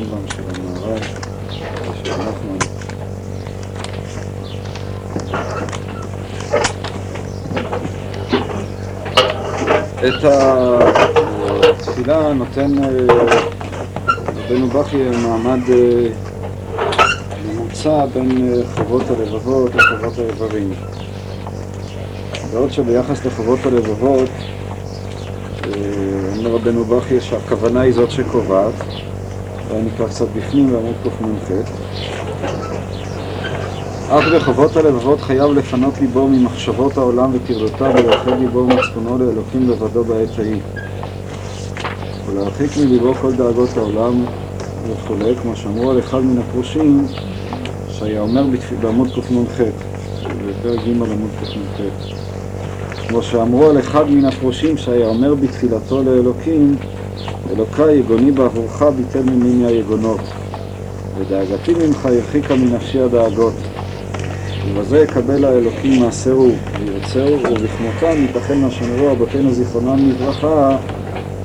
הרמב"ם, של המהר"ל, של נחמן. את התפילה נותן אה, רבנו בכי מעמד אה, ממוצע בין אה, חובות הלבבות לחובות האיברים. בעוד שביחס לחובות הלבבות, אומר רבנו בכי שהכוונה היא זאת שקובעת, נקרא קצת בפנים בעמוד קנ"ח. אך בחובות הלבבות חייב לפנות ליבו ממחשבות העולם וטרדותיו ולאחד ליבו ומצפונו לאלוקים לבדו בעת ההיא. ולהרחיק מליבו כל דאגות העולם וכולי, כמו שאמרו על אחד מן הפרושים שהיה אומר בעמוד קנ"ח, בפרק ג' עמוד קנ"ח. כמו שאמרו על אחד מן הפרושים שהיה אומר בתפילתו לאלוקים, אלוקיי יגוני בעבורך ביטל ממני היגונות, ודאגתי ממך הרחיקה מנפשי הדאגות. ובזה יקבל האלוקים מעשהו וירצהו, ובכמותם ייתכן מה שאמרו אבותינו זיכרונם לברכה,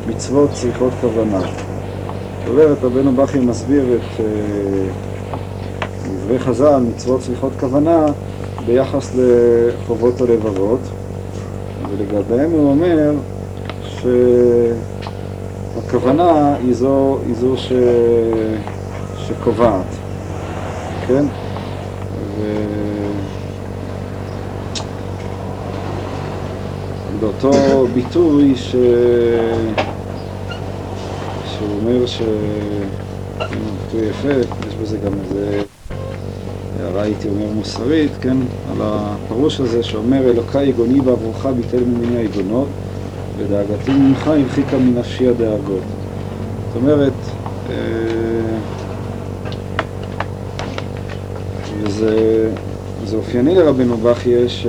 מצוות צריכות כוונה. זאת אומרת, רבנו בכי מסביר את אה, דברי חז"ל, מצוות צריכות כוונה, ביחס לחובות הלבבות, ולגביהם הוא אומר שהכוונה היא זו, היא זו ש... שקובעת, כן? באותו ביטוי ש... שהוא אומר ש... ביטוי יפה, יש בזה גם איזה הערה הייתי אומר מוסרית, כן, על הפירוש הזה שאומר אלוקי יגוני בעבורך ביטל ממני היגונות ודאגתי ממך הרחיקה מנפשי הדאגות. זאת אומרת, אה, וזה אופייני לרבנו בכיה ש...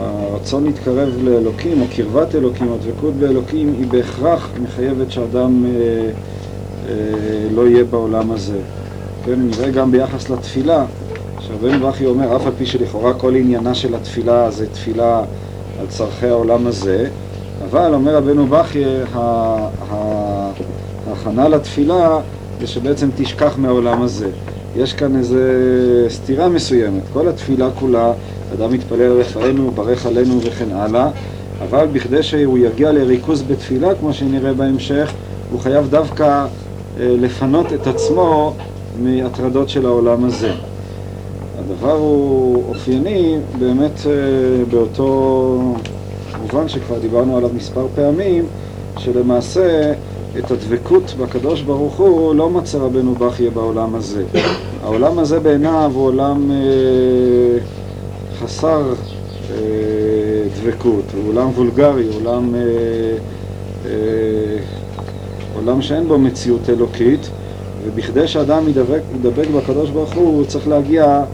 הרצון להתקרב לאלוקים, או קרבת אלוקים, הדבקות באלוקים, היא בהכרח מחייבת שאדם אה, אה, לא יהיה בעולם הזה. כן, נראה גם ביחס לתפילה, שרבנו בכי אומר, אף על פי שלכאורה כל עניינה של התפילה זה תפילה על צורכי העולם הזה, אבל אומר רבנו בכי, ההכנה לתפילה זה שבעצם תשכח מהעולם הזה. יש כאן איזו סתירה מסוימת. כל התפילה כולה אדם מתפלל רפאנו, ברך עלינו וכן הלאה, אבל בכדי שהוא יגיע לריכוז בתפילה, כמו שנראה בהמשך, הוא חייב דווקא אה, לפנות את עצמו מהטרדות של העולם הזה. הדבר הוא אופייני באמת אה, באותו מובן שכבר דיברנו עליו מספר פעמים, שלמעשה את הדבקות בקדוש ברוך הוא לא מצא רבנו בכיה בעולם הזה. העולם הזה בעיניו הוא עולם... אה, חסר אה, דבקות, הוא עולם וולגרי, עולם, עולם שאין בו מציאות אלוקית, ובכדי שאדם ידבק, ידבק בקדוש ברוך הוא, הוא צריך להגיע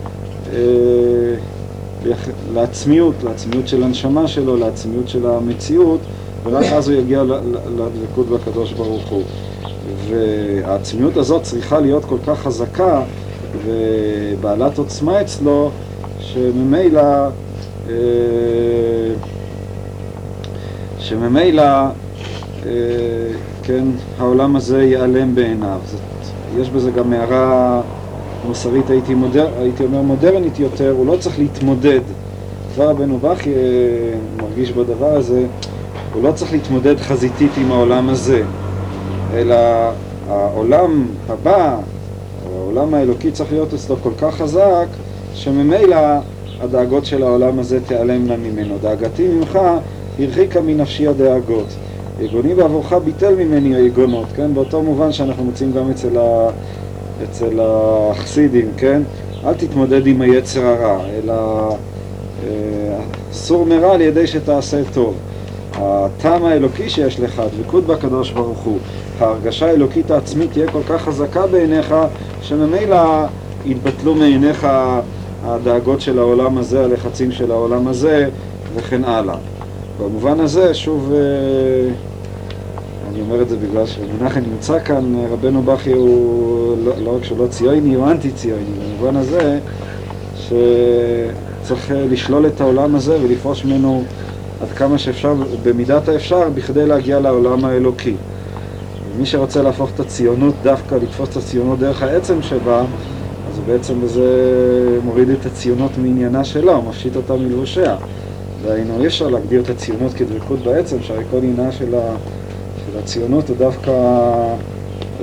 לעצמיות, לעצמיות של הנשמה שלו, לעצמיות של המציאות, ורק אז הוא יגיע לדבקות בקדוש ברוך הוא. והעצמיות הזאת צריכה להיות כל כך חזקה ובעלת עוצמה אצלו, שממילא אה, שממילא אה, כן, העולם הזה ייעלם בעיניו. זאת, יש בזה גם הערה מוסרית, הייתי, מודר, הייתי אומר מודרנית יותר, הוא לא צריך להתמודד. כבר רבנו בכי אה, מרגיש בדבר הזה, הוא לא צריך להתמודד חזיתית עם העולם הזה, אלא העולם הבא, העולם האלוקי צריך להיות אצלו כל כך חזק, שממילא הדאגות של העולם הזה תיעלמנה ממנו. דאגתי ממך הרחיקה מנפשי הדאגות. יגוני בעבורך ביטל ממני היגונות, כן? באותו מובן שאנחנו מוצאים גם אצל, ה... אצל החסידים, כן? אל תתמודד עם היצר הרע, אלא אה, מרע על ידי שתעשה טוב. הטעם האלוקי שיש לך, הדבקות בקדוש ברוך הוא, ההרגשה האלוקית העצמית תהיה כל כך חזקה בעיניך, שממילא יתבטלו מעיניך הדאגות של העולם הזה, הלחצים של העולם הזה וכן הלאה. במובן הזה, שוב, אה, אני אומר את זה בגלל שמנחם נמצא כאן, רבנו בכי הוא לא, לא רק שהוא לא ציוני, הוא אנטי ציוני, במובן הזה שצריך לשלול את העולם הזה ולפרוש ממנו עד כמה שאפשר, במידת האפשר, בכדי להגיע לעולם האלוקי. מי שרוצה להפוך את הציונות דווקא, לתפוס את הציונות דרך העצם שבה, אז הוא בעצם בזה מוריד את הציונות מעניינה שלה, הוא מפשיט אותה מלבושיה. דהיינו, אי אפשר להגדיר את הציונות כדבקות בעצם, שהרי כל עניינה של, ה, של הציונות הוא דווקא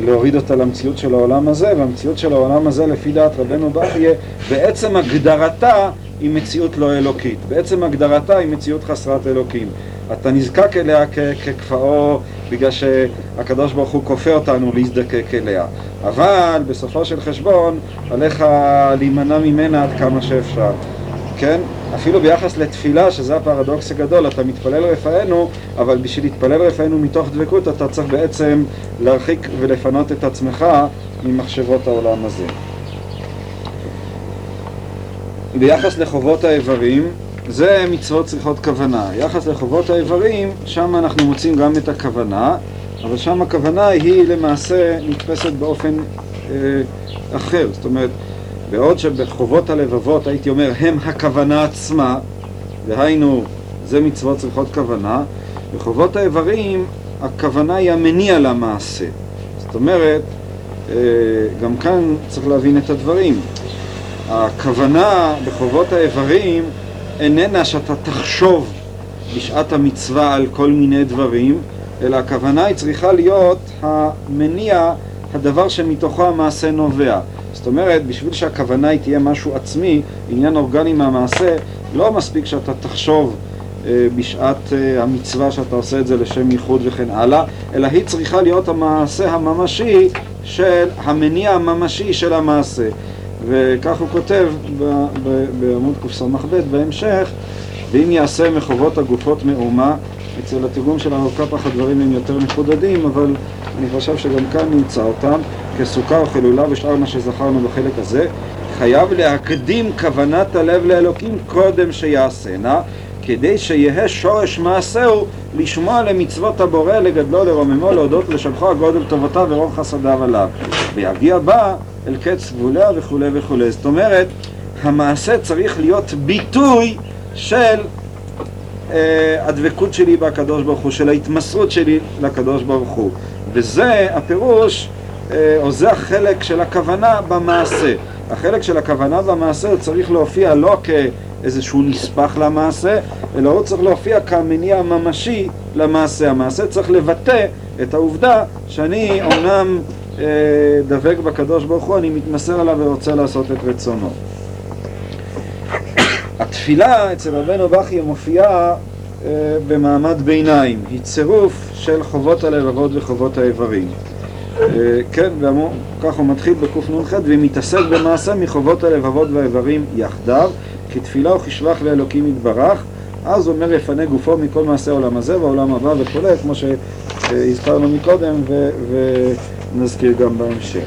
להוריד אותה למציאות של העולם הזה, והמציאות של העולם הזה, לפי דעת רבנו בכיה, בעצם הגדרתה היא מציאות לא אלוקית. בעצם הגדרתה היא מציאות חסרת אלוקים. אתה נזקק אליה ככפאו בגלל שהקדוש ברוך הוא כופה אותנו להזדקק אליה. אבל בסופו של חשבון עליך להימנע ממנה עד כמה שאפשר. כן? אפילו ביחס לתפילה, שזה הפרדוקס הגדול, אתה מתפלל רפאנו, אבל בשביל להתפלל רפאנו מתוך דבקות אתה צריך בעצם להרחיק ולפנות את עצמך ממחשבות העולם הזה. ביחס לחובות האיברים, זה מצוות צריכות כוונה. יחס לחובות האיברים, שם אנחנו מוצאים גם את הכוונה, אבל שם הכוונה היא למעשה נתפסת באופן אה, אחר. זאת אומרת, בעוד שבחובות הלבבות הייתי אומר הם הכוונה עצמה, דהיינו זה מצוות צריכות כוונה, בחובות האיברים הכוונה היא המניע למעשה. זאת אומרת, אה, גם כאן צריך להבין את הדברים. הכוונה בחובות האיברים איננה שאתה תחשוב בשעת המצווה על כל מיני דברים, אלא הכוונה היא צריכה להיות המניע, הדבר שמתוכו המעשה נובע. זאת אומרת, בשביל שהכוונה היא תהיה משהו עצמי, עניין אורגני מהמעשה, לא מספיק שאתה תחשוב אה, בשעת אה, המצווה שאתה עושה את זה לשם ייחוד וכן הלאה, אלא היא צריכה להיות המעשה הממשי של, המניע הממשי של המעשה. וכך הוא כותב בעמוד קס"ב בהמשך, ואם יעשה מחובות הגופות מאומה, אצל התרגום של הרב קפח הדברים הם יותר מחודדים, אבל אני חושב שגם כאן נמצא אותם, כסוכה חילולה ושאר מה שזכרנו בחלק הזה, חייב להקדים כוונת הלב לאלוקים קודם שיעשנה, כדי שיהא שורש מעשהו לשמוע למצוות הבורא, לגדלו, לרוממו, להודות לשבחו הגודל טובותיו ורוב חסדיו עליו. ויגיע בה אל קץ גבוליה וכולי וכולי. זאת אומרת, המעשה צריך להיות ביטוי של הדבקות שלי בקדוש ברוך הוא, של ההתמסרות שלי לקדוש ברוך הוא. וזה הפירוש, אה, או זה החלק של הכוונה במעשה. החלק של הכוונה במעשה הוא צריך להופיע לא כאיזשהו נספח למעשה, אלא הוא צריך להופיע כמניע הממשי למעשה. המעשה צריך לבטא את העובדה שאני אומנם אה, דבק בקדוש ברוך הוא, אני מתמסר עליו ורוצה לעשות את רצונו. התפילה אצל רבנו בכי מופיעה אה, במעמד ביניים, היא צירוף של חובות הלבבות וחובות האיברים. אה, כן, וכך הוא מתחיל בקנ"ח, והיא מתעסק במעשה מחובות הלבבות והאיברים יחדיו, כתפילה וכשבח לאלוקים יתברך, אז הוא אומר יפנה גופו מכל מעשה העולם הזה והעולם הבא וכולי, כמו שהזכרנו מקודם ונזכיר גם בהמשך.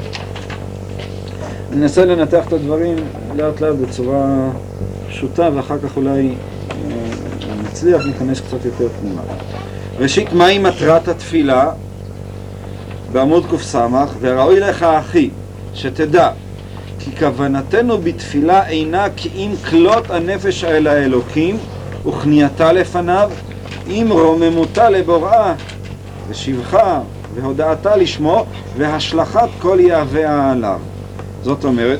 ננסה לנתח את הדברים לאט לאט בצורה פשוטה ואחר כך אולי אה, נצליח להיכנס קצת יותר פנימה. ראשית, מהי מטרת התפילה? בעמוד קס, וראוי לך אחי, שתדע כי כוונתנו בתפילה אינה כי אם כלות הנפש אל האלוקים וכניעתה לפניו, אם רוממותה לבוראה ושבחה והודעתה לשמו והשלכת כל יהביה עליו. זאת אומרת,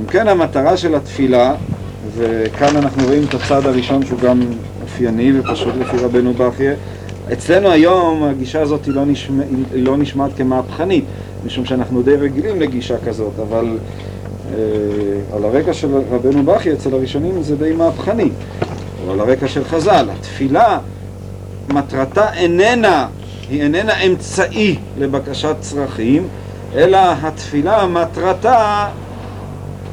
אם כן המטרה של התפילה, וכאן אנחנו רואים את הצד הראשון שהוא גם אופייני ופשוט לפי רבנו בכיה, אצלנו היום הגישה הזאת היא לא, נשמע, היא לא נשמעת כמהפכנית, משום שאנחנו די רגילים לגישה כזאת, אבל אה, על הרקע של רבנו בכי אצל הראשונים זה די מהפכני, או על הרקע של חז"ל. התפילה, מטרתה איננה, היא איננה אמצעי לבקשת צרכים, אלא התפילה מטרתה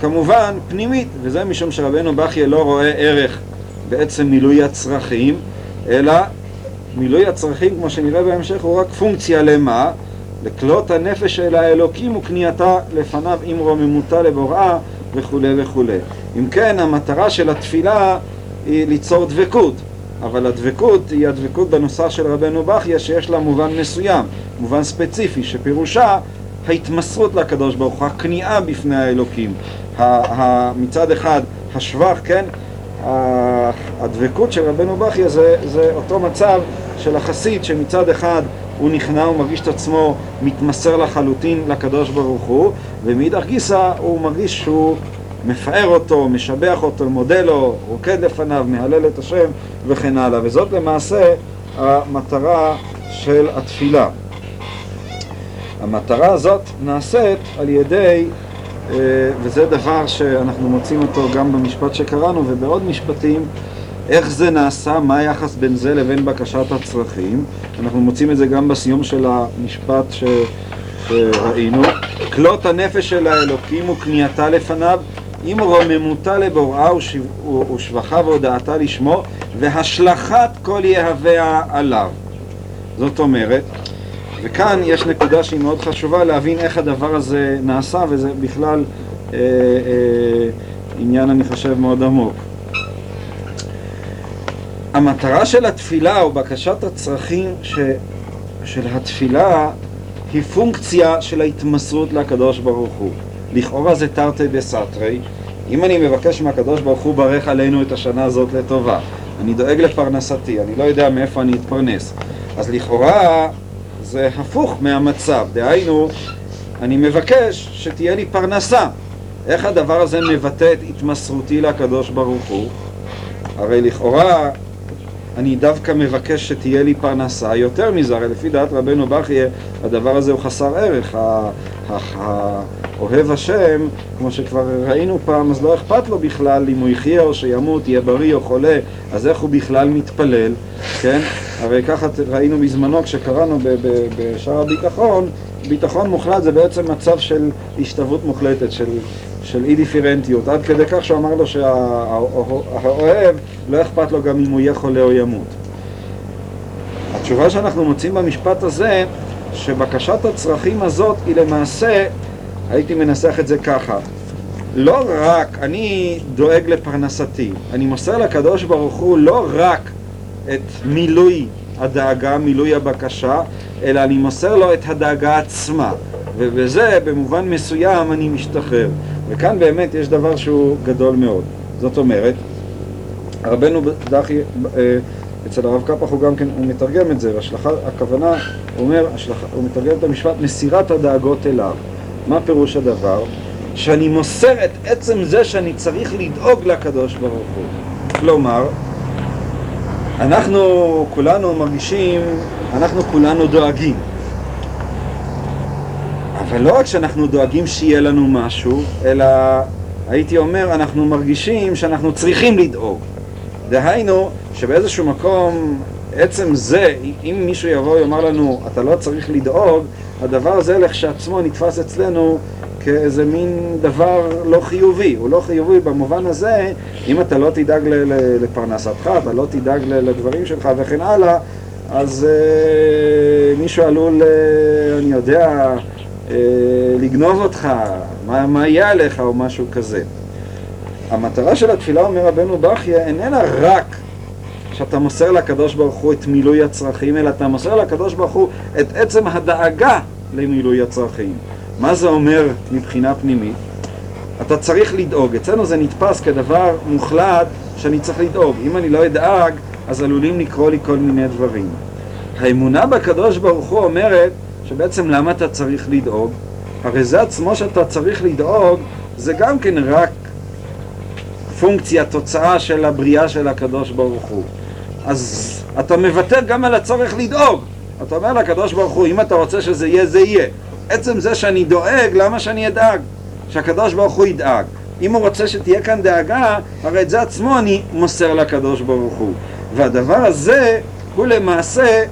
כמובן פנימית, וזה משום שרבנו בכי לא רואה ערך בעצם מילוי הצרכים, אלא מילוי הצרכים, כמו שנראה בהמשך, הוא רק פונקציה למה? לכלות הנפש אל האלוקים וכניעתה לפניו עם רוממותה לבוראה וכולי וכולי. אם כן, המטרה של התפילה היא ליצור דבקות, אבל הדבקות היא הדבקות בנוסח של רבנו בכיה שיש לה מובן מסוים, מובן ספציפי, שפירושה ההתמסרות לקדוש ברוך הוא, הכניעה בפני האלוקים. מצד אחד השבח, כן, הדבקות של רבנו בכיה זה, זה אותו מצב של החסיד שמצד אחד הוא נכנע, הוא מרגיש את עצמו מתמסר לחלוטין לקדוש ברוך הוא, ומאידך גיסא הוא מרגיש שהוא מפאר אותו, משבח אותו, מודה לו, רוקד לפניו, מהלל את השם וכן הלאה. וזאת למעשה המטרה של התפילה. המטרה הזאת נעשית על ידי, וזה דבר שאנחנו מוצאים אותו גם במשפט שקראנו ובעוד משפטים, איך זה נעשה, מה היחס בין זה לבין בקשת הצרכים. אנחנו מוצאים את זה גם בסיום של המשפט ש... שראינו. כלות הנפש של האלוקים וכניעתה לפניו, עם רוממותה לבוראה ושבחה והודעתה לשמו, והשלכת כל יהביה עליו. זאת אומרת, וכאן יש נקודה שהיא מאוד חשובה להבין איך הדבר הזה נעשה, וזה בכלל אה, אה, עניין, אני חושב, מאוד עמוק. המטרה של התפילה או בקשת הצרכים ש, של התפילה היא פונקציה של ההתמסרות לקדוש ברוך הוא. לכאורה זה תרתי דסתרי. אם אני מבקש מהקדוש ברוך הוא ברך עלינו את השנה הזאת לטובה, אני דואג לפרנסתי, אני לא יודע מאיפה אני אתפרנס, אז לכאורה זה הפוך מהמצב, דהיינו, אני מבקש שתהיה לי פרנסה. איך הדבר הזה מבטא את התמסרותי לקדוש ברוך הוא? הרי לכאורה אני דווקא מבקש שתהיה לי פרנסה. יותר מזה, הרי לפי דעת רבנו בחייה, הדבר הזה הוא חסר ערך. אוהב השם, כמו שכבר ראינו פעם, אז לא אכפת לו בכלל אם הוא יחיה או שימות, יהיה בריא או חולה, אז איך הוא בכלל מתפלל, כן? הרי ככה ראינו בזמנו כשקראנו בשער הביטחון, ביטחון מוחלט זה בעצם מצב של השתוות מוחלטת, של, של אי דיפרנטיות, עד כדי כך שהוא אמר לו שהאוהב, לא אכפת לו גם אם הוא יהיה חולה או ימות. התשובה שאנחנו מוצאים במשפט הזה, שבקשת הצרכים הזאת היא למעשה הייתי מנסח את זה ככה, לא רק, אני דואג לפרנסתי, אני מוסר לקדוש ברוך הוא לא רק את מילוי הדאגה, מילוי הבקשה, אלא אני מוסר לו את הדאגה עצמה, ובזה במובן מסוים אני משתחרר. וכאן באמת יש דבר שהוא גדול מאוד. זאת אומרת, רבנו דחי, אה, אצל הרב קפח הוא גם כן, הוא מתרגם את זה, והשלכה, הכוונה, הוא אומר, השלכה, הוא מתרגם את המשפט, מסירת הדאגות אליו. מה פירוש הדבר? שאני מוסר את עצם זה שאני צריך לדאוג לקדוש ברוך הוא. כלומר, אנחנו כולנו מרגישים, אנחנו כולנו דואגים. אבל לא רק שאנחנו דואגים שיהיה לנו משהו, אלא הייתי אומר, אנחנו מרגישים שאנחנו צריכים לדאוג. דהיינו, שבאיזשהו מקום, עצם זה, אם מישהו יבוא ויאמר לנו, אתה לא צריך לדאוג, הדבר הזה לכשעצמו נתפס אצלנו כאיזה מין דבר לא חיובי. הוא לא חיובי במובן הזה, אם אתה לא תדאג לפרנסתך, אתה לא תדאג לדברים שלך וכן הלאה, אז אה, מישהו עלול, אה, אני יודע, אה, לגנוב אותך, מה, מה יהיה עליך או משהו כזה. המטרה של התפילה, אומר רבנו ברכיה, איננה רק שאתה מוסר לקדוש ברוך הוא את מילוי הצרכים, אלא אתה מוסר לקדוש ברוך הוא את עצם הדאגה למילוי הצרכים. מה זה אומר מבחינה פנימית? אתה צריך לדאוג. אצלנו זה נתפס כדבר מוחלט שאני צריך לדאוג. אם אני לא אדאג, אז עלולים לקרוא לי כל מיני דברים. האמונה בקדוש ברוך הוא אומרת שבעצם למה אתה צריך לדאוג? הרי זה עצמו שאתה צריך לדאוג, זה גם כן רק פונקציה, תוצאה של הבריאה של הקדוש ברוך הוא. אז אתה מוותר גם על הצורך לדאוג. אתה אומר לקדוש ברוך הוא, אם אתה רוצה שזה יהיה, זה יהיה. עצם זה שאני דואג, למה שאני אדאג? שהקדוש ברוך הוא ידאג. אם הוא רוצה שתהיה כאן דאגה, הרי את זה עצמו אני מוסר לקדוש ברוך הוא. והדבר הזה הוא למעשה,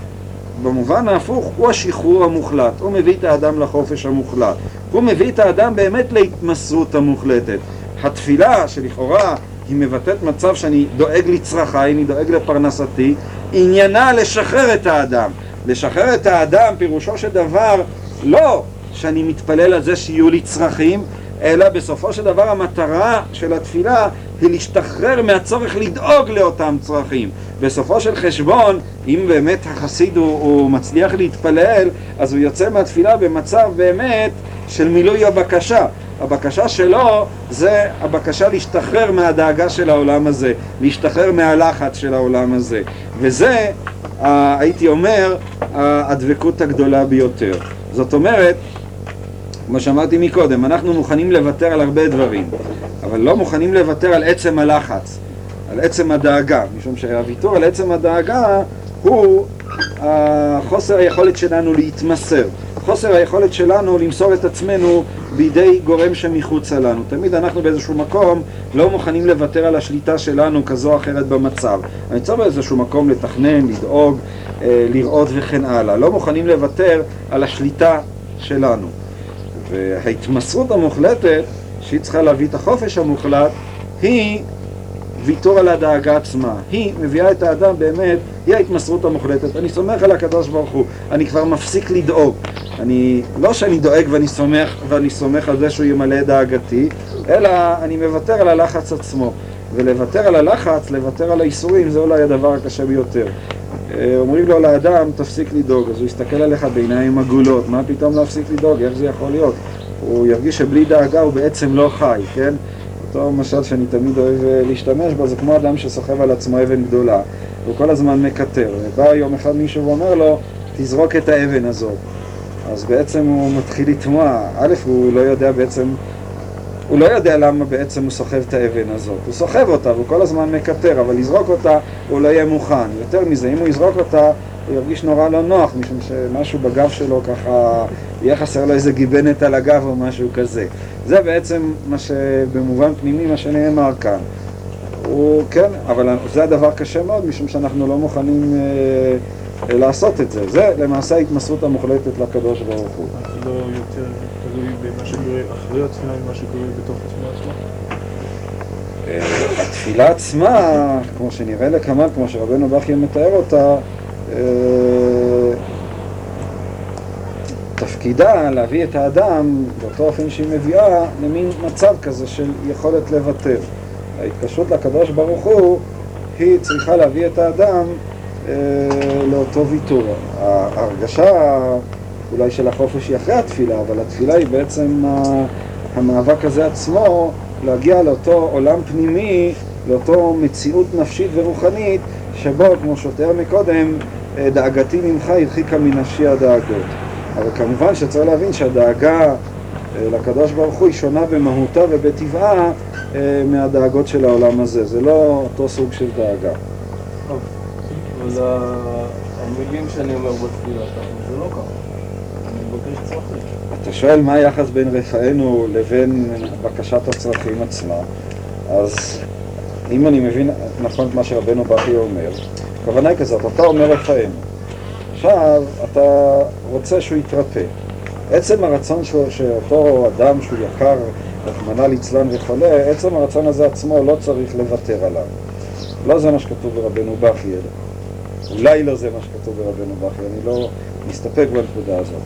במובן ההפוך, הוא השחרור המוחלט. הוא מביא את האדם לחופש המוחלט. הוא מביא את האדם באמת להתמסרות המוחלטת. התפילה שלכאורה היא מבטאת מצב שאני דואג לצרכיי, אני דואג לפרנסתי, עניינה לשחרר את האדם. לשחרר את האדם פירושו של דבר לא שאני מתפלל על זה שיהיו לי צרכים, אלא בסופו של דבר המטרה של התפילה היא להשתחרר מהצורך לדאוג לאותם צרכים. בסופו של חשבון, אם באמת החסיד הוא, הוא מצליח להתפלל, אז הוא יוצא מהתפילה במצב באמת של מילוי הבקשה. הבקשה שלו זה הבקשה להשתחרר מהדאגה של העולם הזה, להשתחרר מהלחץ של העולם הזה. וזה, הייתי אומר, הדבקות הגדולה ביותר. זאת אומרת, כמו שאמרתי מקודם, אנחנו מוכנים לוותר על הרבה דברים, אבל לא מוכנים לוותר על עצם הלחץ, על עצם הדאגה, משום שהוויתור על עצם הדאגה הוא חוסר היכולת שלנו להתמסר, חוסר היכולת שלנו למסור את עצמנו בידי גורם שמחוצה לנו. תמיד אנחנו באיזשהו מקום לא מוכנים לוותר על השליטה שלנו כזו או אחרת במצב. אני צריך באיזשהו מקום לתכנן, לדאוג, אה, לראות וכן הלאה. לא מוכנים לוותר על השליטה שלנו. וההתמסרות המוחלטת, שהיא צריכה להביא את החופש המוחלט, היא ויתור על הדאגה עצמה. היא מביאה את האדם באמת, היא ההתמסרות המוחלטת. אני סומך על הקדוש ברוך הוא, אני כבר מפסיק לדאוג. אני, לא שאני דואג ואני סומך, ואני סומך על זה שהוא ימלא את דאגתי, אלא אני מוותר על הלחץ עצמו. ולוותר על הלחץ, לוותר על האיסורים, זה אולי הדבר הקשה ביותר. אה, אומרים לו לאדם, תפסיק לדאוג, אז הוא יסתכל עליך בעיניים עגולות, מה פתאום להפסיק לדאוג, איך זה יכול להיות? הוא ירגיש שבלי דאגה הוא בעצם לא חי, כן? אותו משל שאני תמיד אוהב אה, להשתמש בו, זה כמו אדם שסוחב על עצמו אבן גדולה, הוא כל הזמן מקטר. ובא יום אחד מישהו ואומר לו, תזרוק את האבן הזאת. אז בעצם הוא מתחיל לתמוע, א', הוא לא יודע בעצם, הוא לא יודע למה בעצם הוא סוחב את האבן הזאת. הוא סוחב אותה והוא כל הזמן מקטר, אבל לזרוק אותה הוא לא יהיה מוכן. יותר מזה, אם הוא יזרוק אותה, הוא ירגיש נורא לא נוח, משום שמשהו בגב שלו ככה, יהיה חסר לו איזה גיבנת על הגב או משהו כזה. זה בעצם מה שבמובן פנימי, מה שנאמר כאן. הוא, כן, אבל זה הדבר קשה מאוד, משום שאנחנו לא מוכנים אה, לעשות את זה. זה למעשה ההתמסרות המוחלטת לקדוש ברוך הוא. זה לא יותר תלוי במה שקורה אחרי התפילה ממה שקורה בתוך התפילה עצמה? אה, התפילה עצמה, כמו שנראה לקמאן, כמו שרבנו בכי מתאר אותה, תפקידה להביא את האדם באותו אופן שהיא מביאה למין מצב כזה של יכולת לוותר. ההתקשרות לקדוש ברוך הוא היא צריכה להביא את האדם אה, לאותו ויתור. ההרגשה אולי של החופש היא אחרי התפילה, אבל התפילה היא בעצם המאבק הזה עצמו להגיע לאותו עולם פנימי, לאותו מציאות נפשית ורוחנית שבו, כמו שתיאר מקודם, אה, דאגתי ממך הרחיקה מנפשי הדאגות. אבל כמובן שצריך להבין שהדאגה אה, לקדוש ברוך הוא היא שונה במהותה ובטבעה אה, מהדאגות של העולם הזה. זה לא אותו סוג של דאגה. אבל המילים שאני אומר בתפילה, זה לא ככה. אני מבקש צרכים. אתה שואל מה היחס בין רפאנו לבין בקשת הצרכים עצמה, אז אם אני מבין נכון את מה שרבנו בכי אומר, הכוונה היא כזאת, אתה אומר רפאנו. עכשיו אתה רוצה שהוא יתרפא. עצם הרצון שהוא, שאותו אדם שהוא יקר, רחמנא ליצלן וחולה, עצם הרצון הזה עצמו לא צריך לוותר עליו. לא זה מה שכתוב ברבנו בכי, אלא. אולי לא זה מה שכתוב ברבנו בכי, אני לא מסתפק בנקודה הזאת.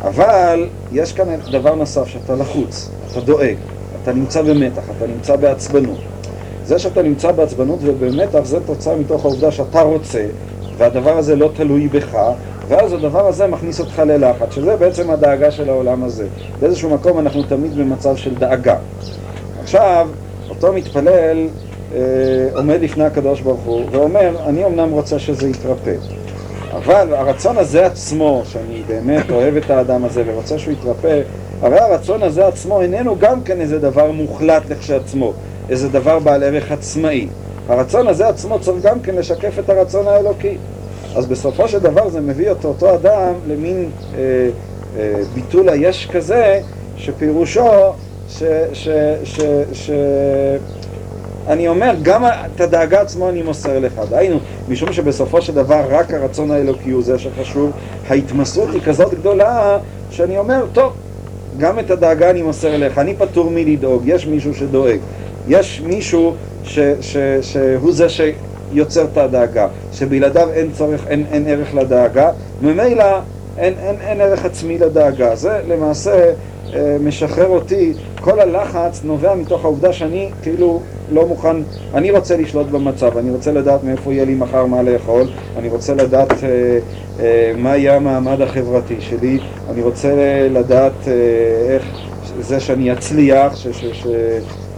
אבל יש כאן דבר נוסף, שאתה לחוץ, אתה דואג, אתה נמצא במתח, אתה נמצא בעצבנות. זה שאתה נמצא בעצבנות ובמתח זה תוצאה מתוך העובדה שאתה רוצה והדבר הזה לא תלוי בך, ואז הדבר הזה מכניס אותך ללחץ, שזה בעצם הדאגה של העולם הזה. באיזשהו מקום אנחנו תמיד במצב של דאגה. עכשיו, אותו מתפלל אה, עומד לפני הקדוש ברוך הוא ואומר, אני אמנם רוצה שזה יתרפא, אבל הרצון הזה עצמו, שאני באמת אוהב את האדם הזה ורוצה שהוא יתרפא, הרי הרצון הזה עצמו איננו גם כן איזה דבר מוחלט לכשעצמו, איזה דבר בעל ערך עצמאי. הרצון הזה עצמו צריך גם כן לשקף את הרצון האלוקי. אז בסופו של דבר זה מביא את אותו אדם למין אה, אה, ביטול היש כזה, שפירושו ש... ש, ש, ש אני אומר, גם את הדאגה עצמו אני מוסר לך. דהיינו, משום שבסופו של דבר רק הרצון האלוקי הוא זה שחשוב, ההתמסרות היא כזאת גדולה, שאני אומר, טוב, גם את הדאגה אני מוסר לך, אני פטור מלדאוג, יש מישהו שדואג. יש מישהו ש, ש, שהוא זה שיוצר את הדאגה, שבלעדיו אין צורך, אין, אין ערך לדאגה, ממילא אין, אין, אין ערך עצמי לדאגה. זה למעשה אה, משחרר אותי, כל הלחץ נובע מתוך העובדה שאני כאילו לא מוכן, אני רוצה לשלוט במצב, אני רוצה לדעת מאיפה יהיה לי מחר מה לאכול, אני רוצה לדעת אה, אה, מה יהיה המעמד החברתי שלי, אני רוצה לדעת אה, איך זה שאני אצליח, ש, ש, ש,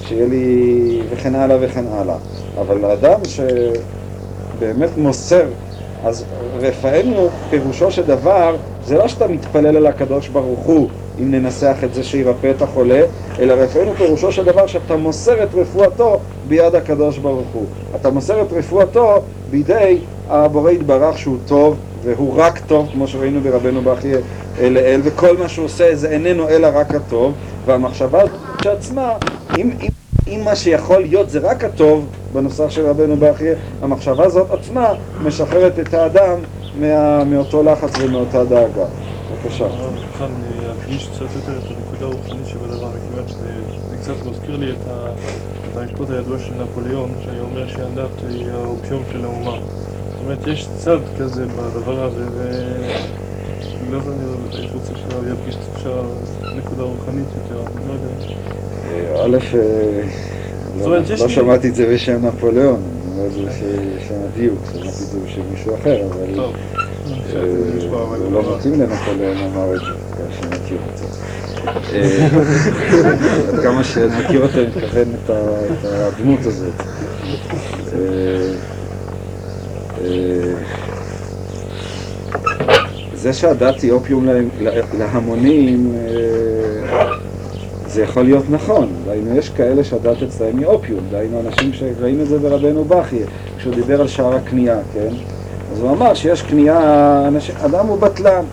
שיהיה לי וכן הלאה וכן הלאה. אבל האדם שבאמת מוסר, אז רפאנו פירושו של דבר, זה לא שאתה מתפלל על הקדוש ברוך הוא, אם ננסח את זה שירפא את החולה, אלא רפאנו פירושו של דבר שאתה מוסר את רפואתו ביד הקדוש ברוך הוא. אתה מוסר את רפואתו בידי הבורא יתברך שהוא טוב, והוא רק טוב, כמו שראינו ברבנו בכי לאל, וכל מה שהוא עושה זה איננו אלא רק הטוב, והמחשבה שעצמה, אם, אם, אם מה שיכול להיות זה רק הטוב, בנוסח של רבנו בכי, המחשבה הזאת עצמה משחררת את האדם מה, מאותו לחץ ומאותה דאגה. בבקשה. כאן להדגיש קצת יותר את הנקודה הרוחנית שבדבר, מכיוון שזה קצת מזכיר לי את. את המשפט הידוע של נפוליאון, שהיה אומר שהדת היא האופיום של האומה. זאת אומרת, יש צד כזה בדבר הזה, ו... לא יודע, אני רוצה שידגיש קצת נקודה רוחנית יותר, אני לא יודע. א', אה, לא לא שמעתי את זה בשם נפוליאון, זה בשם הדיוק, שמעתי את זה בשם מישהו אחר, אבל אה, לא מתאים לנפוליאון אמר את זה, את זה. אה, עד כמה שנכיר אותו, אני מתכוון את הדמות הזאת. אה, אה, זה שהדת היא אופיום לה- לה- להמונים, אה, זה יכול להיות נכון. דהיינו, יש כאלה שהדת אצלהם היא אופיום. דהיינו, אנשים שראינו את זה ברבנו בכי, כשהוא דיבר על שער הקנייה, כן? אז הוא אמר שיש קנייה, אנשים, אדם הוא בטלן,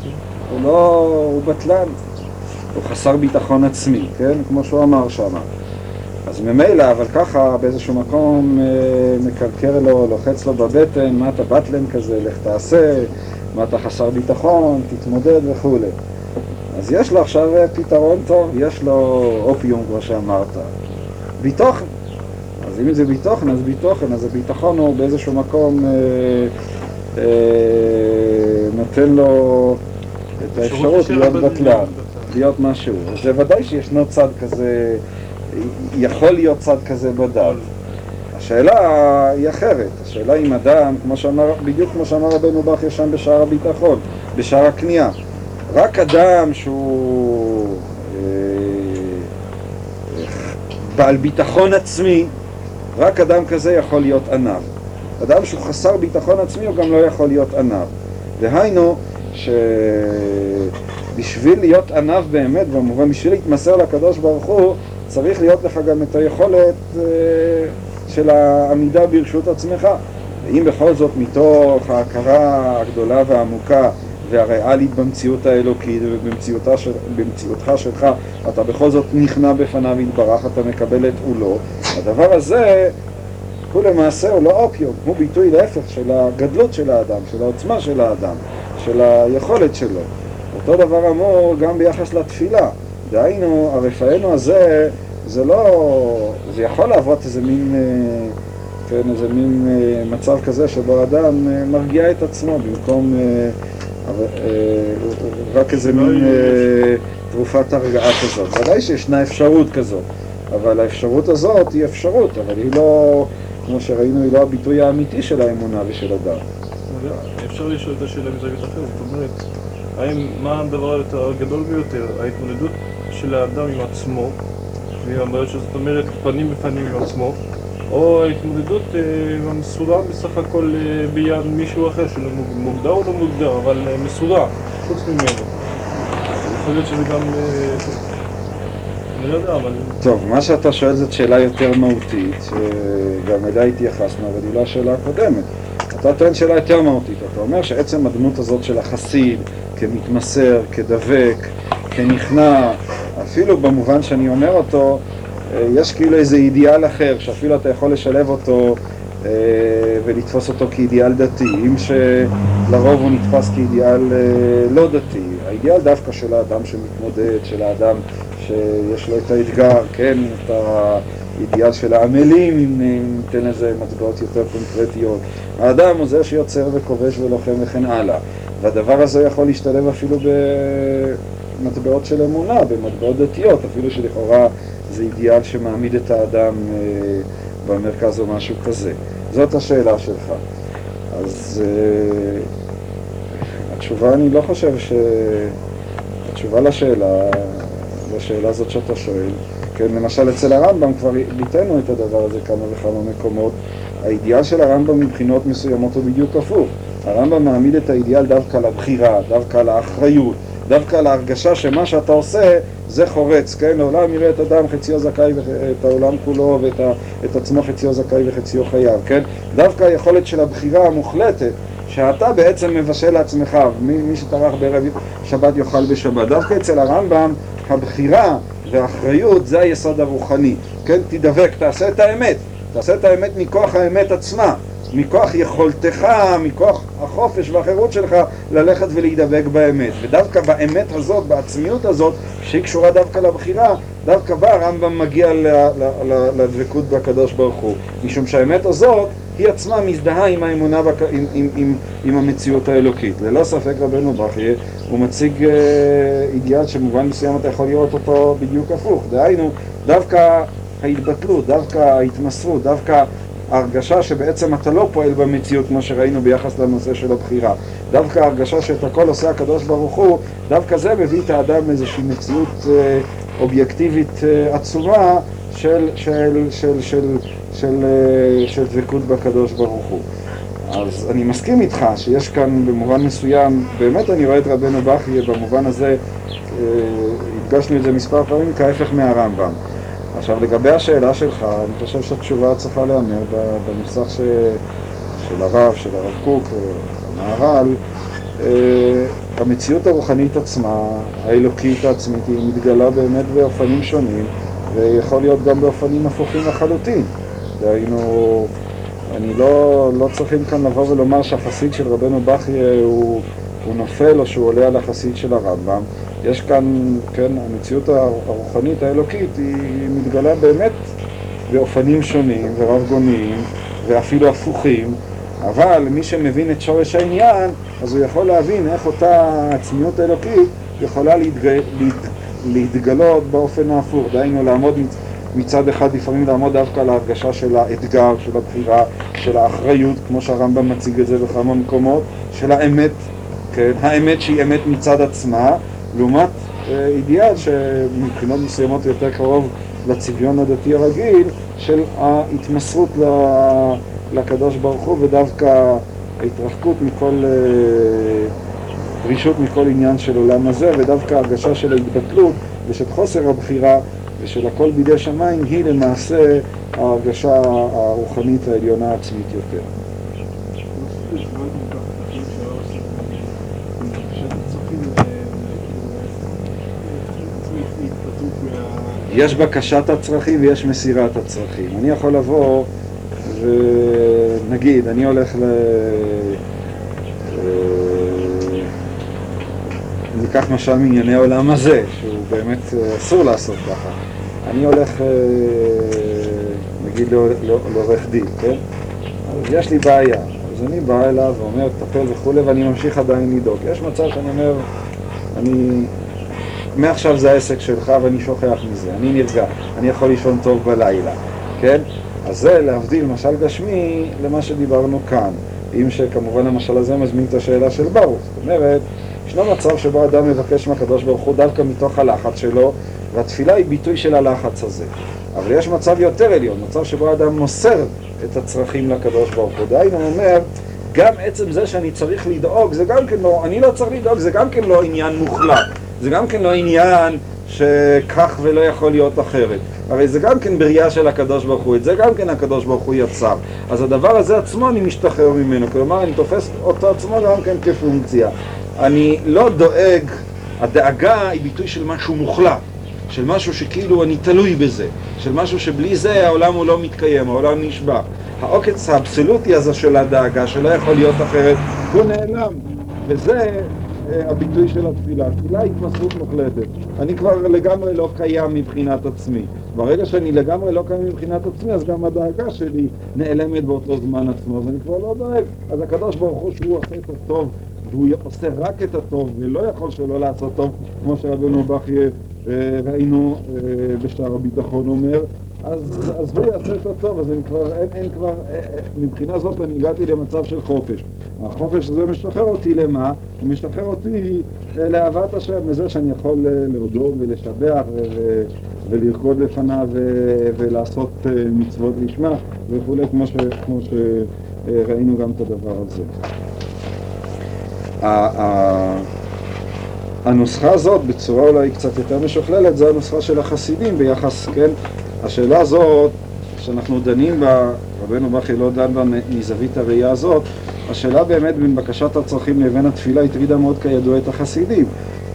הוא לא, הוא בטלן, הוא חסר ביטחון עצמי, כן? כמו שהוא אמר שם. אז ממילא, אבל ככה באיזשהו מקום אה, מקרקר לו, לוחץ לו בבטן, מה אתה בטלן כזה, לך תעשה, מה אתה חסר ביטחון, תתמודד וכולי. אז יש לו עכשיו אה, פתרון טוב, יש לו אופיום כמו שאמרת. ביטוחן. אז אם זה ביטוחן, אז ביטוחן, אז הביטחון הוא באיזשהו מקום אה, אה, נותן לו את האפשרות להיות בטלן, להיות משהו. אז זה ודאי שישנו צד כזה, יכול להיות צד כזה בדת. השאלה היא אחרת, השאלה אם אדם, כמו שאמר, בדיוק כמו שאמר רבנו בכי שם בשער הביטחון, בשער הקנייה, רק אדם שהוא אה, בעל ביטחון עצמי, רק אדם כזה יכול להיות ענב. אדם שהוא חסר ביטחון עצמי הוא גם לא יכול להיות ענב. דהיינו, שבשביל להיות ענב באמת, במובן, בשביל להתמסר לקדוש ברוך הוא, צריך להיות לך גם את היכולת אה, של העמידה ברשות עצמך. ואם בכל זאת מתוך ההכרה הגדולה והעמוקה והריאלית במציאות האלוקית ובמציאותה של, במציאותך שלך, אתה בכל זאת נכנע בפניו יתברך, אתה מקבל את עולו. הדבר הזה הוא למעשה הוא לא אופיום, הוא ביטוי להפך של הגדלות של האדם, של העוצמה של האדם, של היכולת שלו. אותו דבר אמור גם ביחס לתפילה. דהיינו, הרפאנו הזה, זה לא... זה יכול להוות איזה מין... אה, כן, איזה מין אה, מצב כזה שבו האדם אה, מרגיע את עצמו במקום רק איזה מין אה, תרופת הרגעה כזאת. ודאי שישנה אפשרות כזאת, אבל האפשרות הזאת היא אפשרות, אבל היא לא, כמו שראינו, היא לא הביטוי האמיתי של האמונה ושל הדת. אפשר לשאול את השאלה מזווית אחרת, זאת אומרת, האם, מה הדבר הגדול ביותר, ההתמודדות של האדם עם עצמו, ועם הבעיות שלו, זאת אומרת, פנים בפנים עם עצמו, או ההתמודדות אה, המסורה בסך הכל אה, ביד מישהו אחר, שלא מוג- מוגדר או לא מוגדר, אבל אה, מסורה, חוץ ממנו. יכול להיות שזה גם... אני לא יודע, אבל... טוב, מה שאתה שואל זאת שאלה יותר מהותית, שגם אליה התייחסנו, אבל היא לא השאלה הקודמת. אתה טוען שאלה יותר מהותית, אתה אומר שעצם הדמות הזאת של החסיד, כמתמסר, כדבק, כנכנע, אפילו במובן שאני אומר אותו, יש כאילו איזה אידיאל אחר, שאפילו אתה יכול לשלב אותו אה, ולתפוס אותו כאידיאל דתי, אם שלרוב הוא נתפס כאידיאל אה, לא דתי. האידיאל דווקא של האדם שמתמודד, של האדם שיש לו את האתגר, כן, את האידיאל של העמלים, אם ניתן לזה מטבעות יותר קונקרטיות. האדם הוא זה שיוצר וכובש ולוחם וכן הלאה. והדבר הזה יכול להשתלב אפילו במטבעות של אמונה, במטבעות דתיות, אפילו שלכאורה זה אידיאל שמעמיד את האדם אה, במרכז או משהו כזה. זאת השאלה שלך. אז אה, התשובה, אני לא חושב ש... התשובה לשאלה לשאלה הזאת שאתה שואל. כן, למשל אצל הרמב"ם כבר ביטאנו את הדבר הזה כמה וכמה מקומות. האידיאל של הרמב"ם מבחינות מסוימות הוא בדיוק הפוך. הרמב"ם מעמיד את האידיאל דווקא לבחירה, דווקא לאחריות, דווקא להרגשה שמה שאתה עושה זה חורץ, כן? העולם יראה את אדם חציו זכאי ואת העולם כולו ואת ה, את עצמו חציו זכאי וחציו חייב, כן? דווקא היכולת של הבחירה המוחלטת שאתה בעצם מבשל לעצמך, מי, מי שטרח בערב שבת יאכל בשבת. דווקא אצל הרמב"ם הבחירה והאחריות זה היסוד הרוחני, כן? תדבק, תעשה את האמת, תעשה את האמת מכוח האמת עצמה. מכוח יכולתך, מכוח החופש והחירות שלך ללכת ולהידבק באמת. ודווקא באמת הזאת, בעצמיות הזאת, שהיא קשורה דווקא לבחירה, דווקא בה הרמב"ם מגיע לדבקות בקדוש ברוך הוא. משום שהאמת הזאת היא עצמה מזדהה עם האמונה, בק... עם, עם, עם, עם המציאות האלוקית. ללא ספק רבנו ברכיה, הוא מציג אה, אידיאל שמובן מסוים אתה יכול לראות אותו בדיוק הפוך. דהיינו, דווקא ההתבטלות, דווקא ההתמסרות, דווקא ההרגשה שבעצם אתה לא פועל במציאות כמו שראינו ביחס לנושא של הבחירה. דווקא ההרגשה שאת הכל עושה הקדוש ברוך הוא, דווקא זה מביא את האדם לאיזושהי מציאות אה, אובייקטיבית אה, עצומה של, של, של, של, של, אה, של דבקות בקדוש ברוך הוא. אז אני מסכים איתך שיש כאן במובן מסוים, באמת אני רואה את רבנו בכי במובן הזה, אה, הדגשנו את זה מספר פעמים, כהפך מהרמב"ם. עכשיו לגבי השאלה שלך, אני חושב שהתשובה צריכה להיאמר בנוסח ש... של הרב, של הרב קוק, המהר"ל, אה, המציאות הרוחנית עצמה, האלוקית העצמית, היא מתגלה באמת באופנים שונים, ויכול להיות גם באופנים הפוכים לחלוטין. דהיינו, אני לא, לא צריכים כאן לבוא ולומר שהחסיד של רבנו בכי הוא, הוא נופל או שהוא עולה על החסיד של הרמב"ם. יש כאן, כן, המציאות הרוחנית האלוקית היא מתגלה באמת באופנים שונים ורב גוניים ואפילו הפוכים, אבל מי שמבין את שורש העניין, אז הוא יכול להבין איך אותה עצמיות האלוקית יכולה להתג... להת... להתגלות באופן ההפוך, דהיינו לעמוד מצד אחד לפעמים לעמוד דווקא על ההרגשה של האתגר, של הבחירה, של האחריות, כמו שהרמב"ם מציג את זה בכמה מקומות, של האמת, כן, האמת שהיא אמת מצד עצמה, לעומת אה, אידיאל שמבחינות מסוימות יותר קרוב לצביון הדתי הרגיל של ההתמסרות לקדוש ברוך הוא ודווקא ההתרחקות מכל רישות מכל עניין של עולם הזה ודווקא הרגשה של ההתבטלות ושל חוסר הבחירה ושל הכל בידי שמיים היא למעשה ההרגשה הרוחנית העליונה העצמית יותר. יש בקשת הצרכים ויש מסירת הצרכים. אני יכול לבוא ונגיד, אני הולך ל... ניקח משל מענייני העולם הזה, שהוא באמת אסור לעשות ככה. אני הולך, נגיד, לעורך דין, כן? אז יש לי בעיה. אז אני בא אליו ואומר, תטפל וכולי, ואני ממשיך עדיין לדאוג. יש מצב שאני אומר, אני מעכשיו זה העסק שלך ואני שוכח מזה, אני נרגע, אני יכול לישון טוב בלילה, כן? אז זה להבדיל משל גשמי למה שדיברנו כאן, אם שכמובן המשל הזה מזמין את השאלה של ברוך, זאת אומרת, ישנו מצב שבו אדם מבקש מהקדוש ברוך הוא דווקא מתוך הלחץ שלו, והתפילה היא ביטוי של הלחץ הזה. אבל יש מצב יותר עליון, מצב שבו אדם מוסר את הצרכים לקדוש ברוך הוא. דהיינו אומר, גם עצם זה שאני צריך לדאוג, זה גם כן לא, אני לא צריך לדאוג, זה גם כן לא עניין מוחלט. זה גם כן לא עניין שכך ולא יכול להיות אחרת. הרי זה גם כן בריאה של הקדוש ברוך הוא, את זה גם כן הקדוש ברוך הוא יצר. אז הדבר הזה עצמו אני משתחרר ממנו, כלומר אני תופס אותו עצמו גם כן כפונקציה. אני לא דואג, הדאגה היא ביטוי של משהו מוחלט, של משהו שכאילו אני תלוי בזה, של משהו שבלי זה העולם הוא לא מתקיים, העולם נשבע. העוקץ האבסולוטי הזה של הדאגה, שלא יכול להיות אחרת, הוא נעלם. וזה הביטוי של התפילה. התפילה היא התמסרות מוחלטת. אני כבר לגמרי לא קיים מבחינת עצמי. ברגע שאני לגמרי לא קיים מבחינת עצמי, אז גם הדאגה שלי נעלמת באותו זמן עצמו, אז אני כבר לא דואג. אז הקדוש ברוך הוא שהוא עושה את הטוב, והוא עושה רק את הטוב, ולא יכול שלא לעשות טוב, כמו שרבנו בכי ראינו בשער הביטחון אומר, אז, אז הוא יעשה את הטוב, אז אני כבר, אין, אין כבר, מבחינה זאת אני הגעתי למצב של חופש. החופש הזה משחרר אותי למה? הוא משחרר אותי אה, לאהבת השם, לזה שאני יכול אה, להודות ולשבח ו- ולרקוד לפניו ו- ולעשות אה, מצוות לשמה וכולי, כמו, ש- כמו שראינו גם את הדבר הזה. הנוסחה הזאת, בצורה אולי קצת יותר משוכללת, זה הנוסחה של החסידים ביחס, כן? השאלה הזאת, שאנחנו דנים בה, רבנו בכי לא דן בה מזווית הראייה הזאת, השאלה באמת בין בקשת הצרכים לבין התפילה הטרידה מאוד כידוע את החסידים.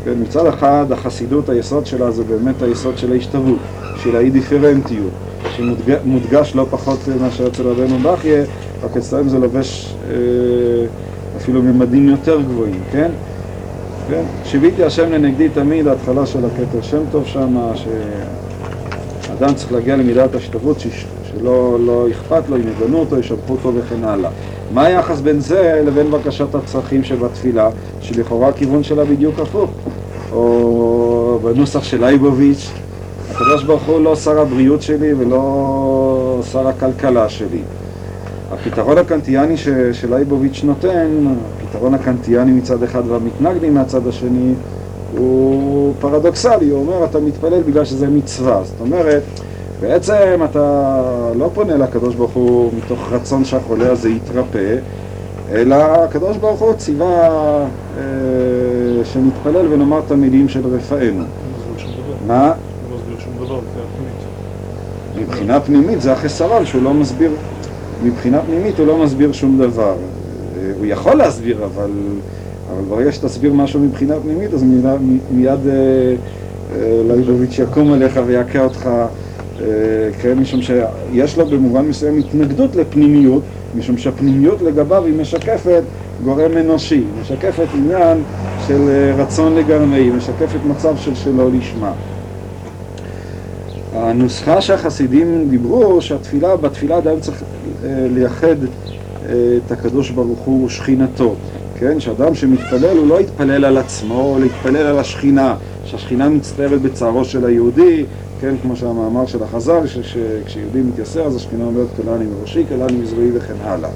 כן, מצד אחד החסידות, היסוד שלה זה באמת היסוד של ההשתוות, של האי דיפרנטיות, שמודגש לא פחות מאשר אצל רבנו בכיה, רק אצלם זה לובש אה, אפילו ממדים יותר גבוהים, כן? כן? שיוויתי השם לנגדי תמיד, ההתחלה של הכתר שם טוב שם, שאדם צריך להגיע למידת השתוות, שלא לא אכפת לו אם יגנו אותו, ישבחו אותו וכן הלאה. מה היחס בין זה לבין בקשת הצרכים שבתפילה, שלכאורה הכיוון שלה בדיוק הפוך? או בנוסח של לייבוביץ', הקדוש ברוך הוא לא שר הבריאות שלי ולא שר הכלכלה שלי. הפתרון הקנטיאני ש, של לייבוביץ' נותן, הפתרון הקנטיאני מצד אחד והמתנגדים מהצד השני, הוא פרדוקסלי, הוא אומר אתה מתפלל בגלל שזה מצווה, זאת אומרת בעצם אתה לא פונה לקדוש ברוך הוא מתוך רצון שהחולה הזה יתרפא, אלא הקדוש ברוך הוא ציווה אה, שנתפלל ונאמר את המילים של רפאנו. מה? לא שום דבר מבחינה פנימית. זה החסרון שהוא לא מסביר, מבחינה פנימית הוא לא מסביר שום דבר. אה, הוא יכול להסביר, אבל, אבל ברגע שתסביר משהו מבחינה פנימית, אז מיד, מיד אה, אה, לייבוביץ' יקום עליך ויכה אותך, כן, משום שיש לו במובן מסוים התנגדות לפנימיות, משום שהפנימיות לגביו היא משקפת גורם אנושי, משקפת עניין של אה, רצון לגרמי, משקפת מצב של שלא לשמה. הנוסחה שהחסידים דיברו, שהתפילה, בתפילה אדם צריך אה, לייחד אה, את הקדוש ברוך הוא שכינתו, כן? שאדם שמתפלל הוא לא יתפלל על עצמו, אלא יתפלל על השכינה, שהשכינה מצטערת בצערו של היהודי, כן? כמו שהמאמר של החז"ל, שכשיהודי מתייסר אז השכינה אומרת כלני מראשי, כלני מזרועי וכן הלאה.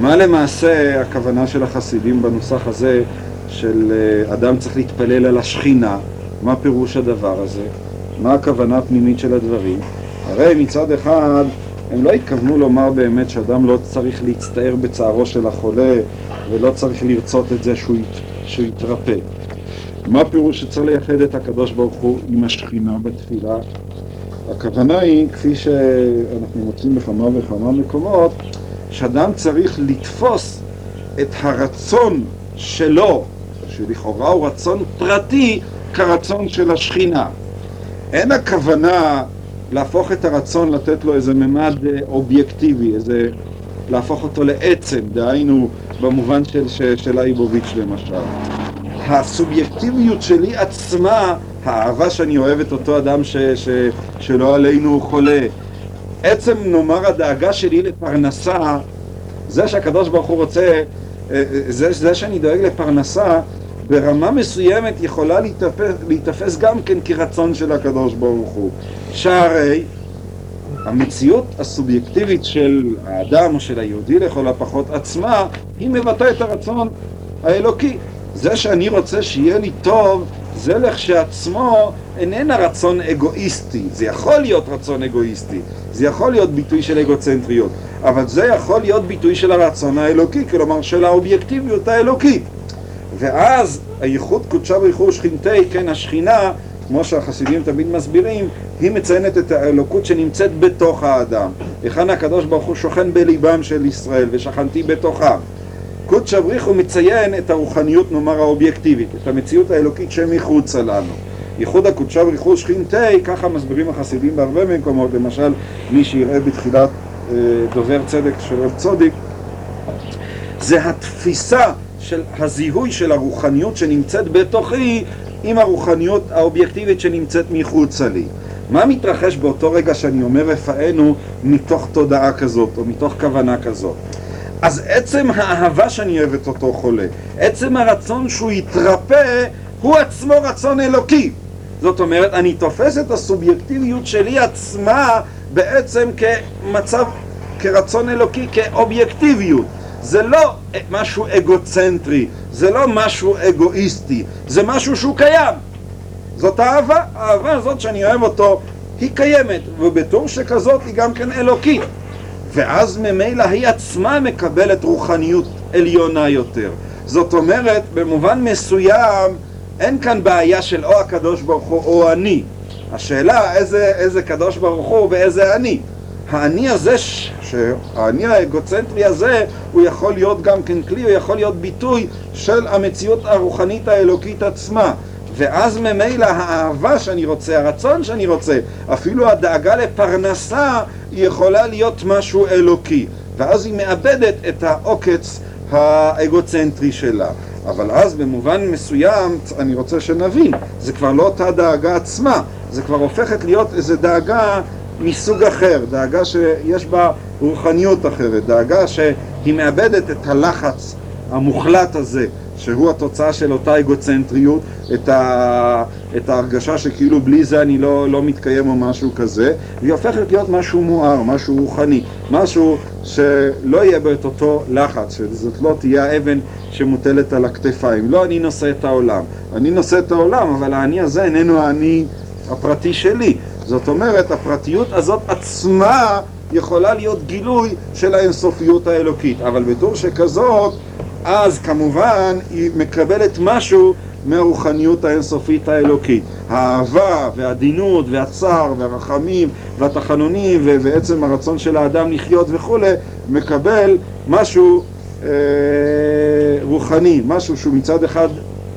מה למעשה הכוונה של החסידים בנוסח הזה של אה, אדם צריך להתפלל על השכינה? מה פירוש הדבר הזה? מה הכוונה הפנימית של הדברים? הרי מצד אחד הם לא התכוונו לומר באמת שאדם לא צריך להצטער בצערו של החולה ולא צריך לרצות את זה שהוא, ית, שהוא יתרפא. מה פירוש שצריך לייחד את הקדוש ברוך הוא עם השכינה בתפילה? הכוונה היא, כפי שאנחנו מוצאים בכמה וכמה מקומות, שאדם צריך לתפוס את הרצון שלו, שלכאורה הוא רצון פרטי, כרצון של השכינה. אין הכוונה להפוך את הרצון, לתת לו איזה ממד אה, אובייקטיבי, איזה... להפוך אותו לעצם, דהיינו במובן של, של, של למשל. הסובייקטיביות שלי עצמה, האהבה שאני אוהב את אותו אדם ש, ש, שלא עלינו הוא חולה, עצם נאמר הדאגה שלי לפרנסה, זה שהקדוש ברוך הוא רוצה, אה, אה, זה, זה שאני דואג לפרנסה, ברמה מסוימת יכולה להיתפס, להיתפס גם כן כרצון של הקדוש ברוך הוא. שהרי המציאות הסובייקטיבית של האדם או של היהודי לכל הפחות עצמה, היא מבטא את הרצון האלוקי. זה שאני רוצה שיהיה לי טוב, זה לכשעצמו איננה רצון אגואיסטי. זה יכול להיות רצון אגואיסטי, זה יכול להיות ביטוי של אגוצנטריות, אבל זה יכול להיות ביטוי של הרצון האלוקי, כלומר של האובייקטיביות האלוקית. ואז הייחוד קודשה וייחוד שכינתי, כן, השכינה, כמו שהחסידים תמיד מסבירים, היא מציינת את האלוקות שנמצאת בתוך האדם. היכן הקדוש ברוך הוא שוכן בליבם של ישראל, ושכנתי בתוכם. קודשא בריך הוא מציין את הרוחניות, נאמר, האובייקטיבית, את המציאות האלוקית שמחוצה לנו. ייחוד הקודשה בריחו שכינתי, ככה מסבירים החסידים בהרבה מקומות, למשל מי שיראה בתחילת אה, דובר צדק של רב צודיק, זה התפיסה של הזיהוי של הרוחניות שנמצאת בתוכי עם הרוחניות האובייקטיבית שנמצאת מחוצה לי. מה מתרחש באותו רגע שאני אומר רפאנו מתוך תודעה כזאת או מתוך כוונה כזאת? אז עצם האהבה שאני אוהב את אותו חולה, עצם הרצון שהוא יתרפא, הוא עצמו רצון אלוקי. זאת אומרת, אני תופס את הסובייקטיביות שלי עצמה בעצם כמצב, כרצון אלוקי, כאובייקטיביות. זה לא משהו אגוצנטרי, זה לא משהו אגואיסטי, זה משהו שהוא קיים. זאת אהבה, האהבה הזאת שאני אוהב אותו, היא קיימת, ובתור שכזאת היא גם כן אלוקית. ואז ממילא היא עצמה מקבלת רוחניות עליונה יותר. זאת אומרת, במובן מסוים אין כאן בעיה של או הקדוש ברוך הוא או אני. השאלה איזה, איזה קדוש ברוך הוא ואיזה אני. האני הזה, האני האגוצנטרי הזה, הוא יכול להיות גם כן כלי, הוא יכול להיות ביטוי של המציאות הרוחנית האלוקית עצמה. ואז ממילא האהבה שאני רוצה, הרצון שאני רוצה, אפילו הדאגה לפרנסה, היא יכולה להיות משהו אלוקי. ואז היא מאבדת את העוקץ האגוצנטרי שלה. אבל אז במובן מסוים, אני רוצה שנבין, זה כבר לא אותה דאגה עצמה, זה כבר הופכת להיות איזו דאגה מסוג אחר, דאגה שיש בה רוחניות אחרת, דאגה שהיא מאבדת את הלחץ המוחלט הזה, שהוא התוצאה של אותה אגוצנטריות, את, ה, את ההרגשה שכאילו בלי זה אני לא, לא מתקיים או משהו כזה, והיא הופכת להיות משהו מואר, משהו רוחני, משהו שלא יהיה בו את אותו לחץ, שזאת לא תהיה האבן שמוטלת על הכתפיים. לא אני נושא את העולם, אני נושא את העולם, אבל האני הזה איננו האני הפרטי שלי. זאת אומרת, הפרטיות הזאת עצמה יכולה להיות גילוי של האינסופיות האלוקית, אבל בתור שכזאת, אז כמובן היא מקבלת משהו מהרוחניות האינסופית האלוקית. האהבה והעדינות והצער והרחמים והתחנונים ועצם הרצון של האדם לחיות וכולי, מקבל משהו אה, רוחני, משהו שהוא מצד אחד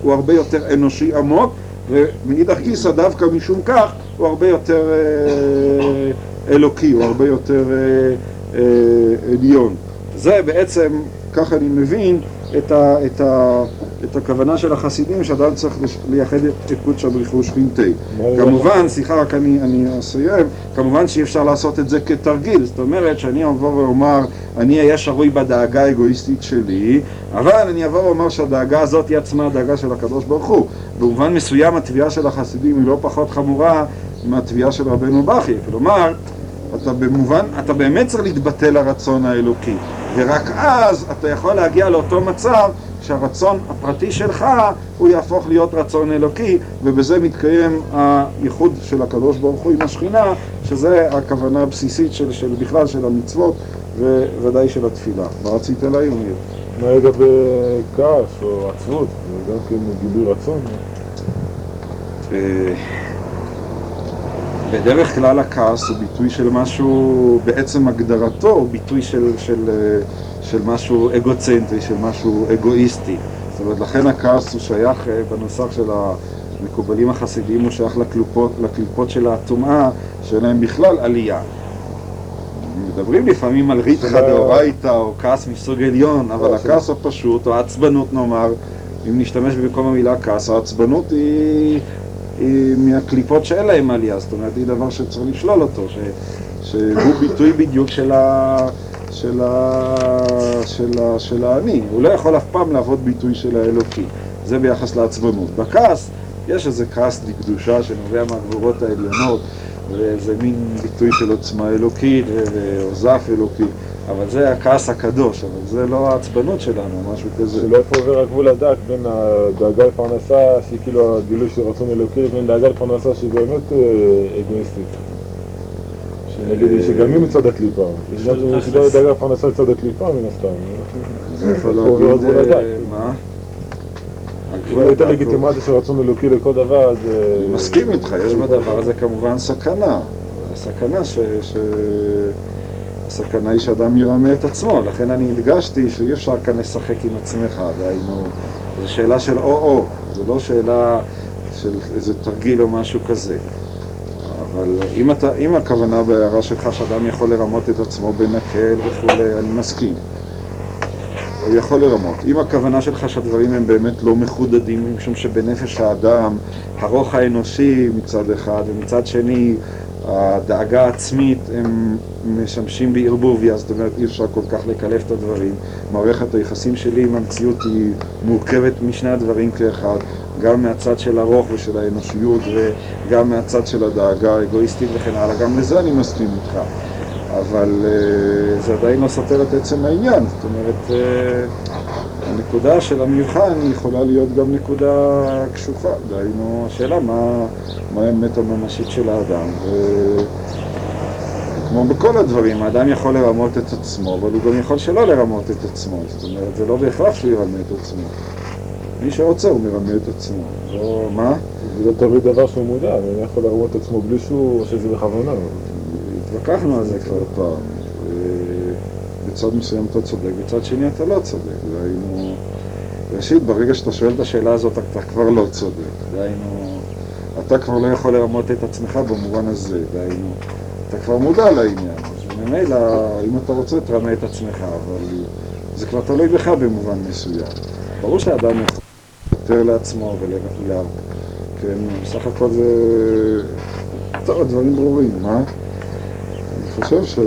הוא הרבה יותר אנושי עמוק, ומאידך גיסא דווקא משום כך הוא הרבה יותר אה, אלוקי, הוא הרבה יותר אה, אה, עליון. זה בעצם, ככה אני מבין, את, ה, את, ה, את הכוונה של החסידים שאדם צריך לייחד את קודשא בריחו שכינתי. כמובן, סליחה, רק אני, אני אסיים, כמובן שאי אפשר לעשות את זה כתרגיל, זאת אומרת שאני אבוא ואומר, אני אהיה שרוי בדאגה האגואיסטית שלי, אבל אני אבוא ואומר שהדאגה הזאת היא עצמה הדאגה של הקדוש ברוך הוא. במובן מסוים התביעה של החסידים היא לא פחות חמורה מהתביעה של רבנו בכי, כלומר, אתה במובן, אתה באמת צריך להתבטא לרצון האלוקי. ורק אז אתה יכול להגיע לאותו מצב שהרצון הפרטי שלך הוא יהפוך להיות רצון אלוקי ובזה מתקיים הייחוד של הקדוש ברוך הוא עם השכינה שזה הכוונה הבסיסית של, של בכלל של המצוות וודאי של התפילה. מה רצית להעיר מיר? מה לגבי כעס או עצבות? זה גם כן גילוי רצון? בדרך כלל הכעס הוא ביטוי של משהו, בעצם הגדרתו הוא ביטוי של, של, של משהו אגוצנטרי, של משהו אגואיסטי. זאת אומרת, לכן הכעס הוא שייך אה, בנוסח של המקובלים החסידיים, הוא שייך לקליפות, לקליפות של הטומאה, שאין להם בכלל עלייה. מדברים לפעמים על ריתחא דאורייתא או כעס מסוג עליון, אבל הכעס הפשוט, או העצבנות נאמר, אם נשתמש במקום המילה כעס, העצבנות היא... מהקליפות שאין להם עלייה, זאת אומרת, היא דבר שצריך לשלול אותו, ש, שהוא ביטוי בדיוק של, ה, של, ה, של, ה, של האני, הוא לא יכול אף פעם להוות ביטוי של האלוקי, זה ביחס לעצבנות. בכעס, יש איזה כעס לקדושה שנובע מהגבורות העליונות, ואיזה מין ביטוי של עוצמה אלוקית ועוזף אלוקי. אבל זה הכעס הקדוש, אבל זה לא העצבנות שלנו, משהו כזה. שלא איפה עובר הגבול הדק בין הדאגה לפרנסה, שהיא כאילו הגילוי של רצון אלוקי, לבין דאגה לפרנסה שהיא באמת אה, אגואיסטית. שנגיד, שגם היא מצד הקליפה. יש גם דאגה לפרנסה לצד הקליפה מן הסתם. איפה להגיד, אה, מה? אולי יותר לגיטימציה של רצון אלוקי לכל דבר, אז... אני מסכים איתך, יש בדבר הזה כמובן סכנה. סכנה ש... הסכנה היא שאדם ירמה את עצמו, לכן אני הדגשתי שאי אפשר כאן לשחק עם עצמך, דהיינו, זו שאלה של או-או, זו לא שאלה של איזה תרגיל או משהו כזה. אבל אם, אתה, אם הכוונה בהערה שלך שאדם יכול לרמות את עצמו בנקל וכולי, אני מסכים. הוא יכול לרמות. אם הכוונה שלך שהדברים הם באמת לא מחודדים, משום שבנפש האדם, הרוח האנושי מצד אחד, ומצד שני הדאגה העצמית הם משמשים בערבוביה, זאת אומרת אי אפשר כל כך לקלף את הדברים. מערכת היחסים שלי עם המציאות היא מורכבת משני הדברים כאחד, גם מהצד של הרוח ושל האנושיות וגם מהצד של הדאגה האגואיסטית וכן הלאה, גם לזה אני מסכים איתך. אבל uh, זה עדיין לא סותר את עצם העניין, זאת אומרת, uh, הנקודה של המבחן יכולה להיות גם נקודה קשוחה, דהיינו, השאלה מה, מה האמת הממשית של האדם. ו... כמו בכל הדברים, האדם יכול לרמות את עצמו, אבל הוא גם יכול שלא לרמות את עצמו. זאת אומרת, זה לא בהכרח שהוא ירמה את עצמו. מי שרוצה הוא מרמה את עצמו. לא, מה? זה לא תמיד דבר שהוא מודע, הוא יכול לרמות את עצמו בלי שהוא, או שזה בכוונה. התווכחנו על זה כבר פעם. בצד מסוים אתה צודק, בצד שני אתה לא צודק. דהיינו, ראשית, ברגע שאתה שואל את השאלה הזאת, אתה כבר לא צודק. דהיינו, אתה כבר לא יכול לרמות את עצמך במובן הזה. דהיינו, אתה כבר מודע לעניין. אז ממילא, אם אתה רוצה, תרמה את עצמך, אבל זה כבר תלוי בך במובן מסוים. ברור שאדם יכול יותר לעצמו ולהר. כן, בסך הכל זה... טוב, הדברים ברורים, מה? אני חושב ש...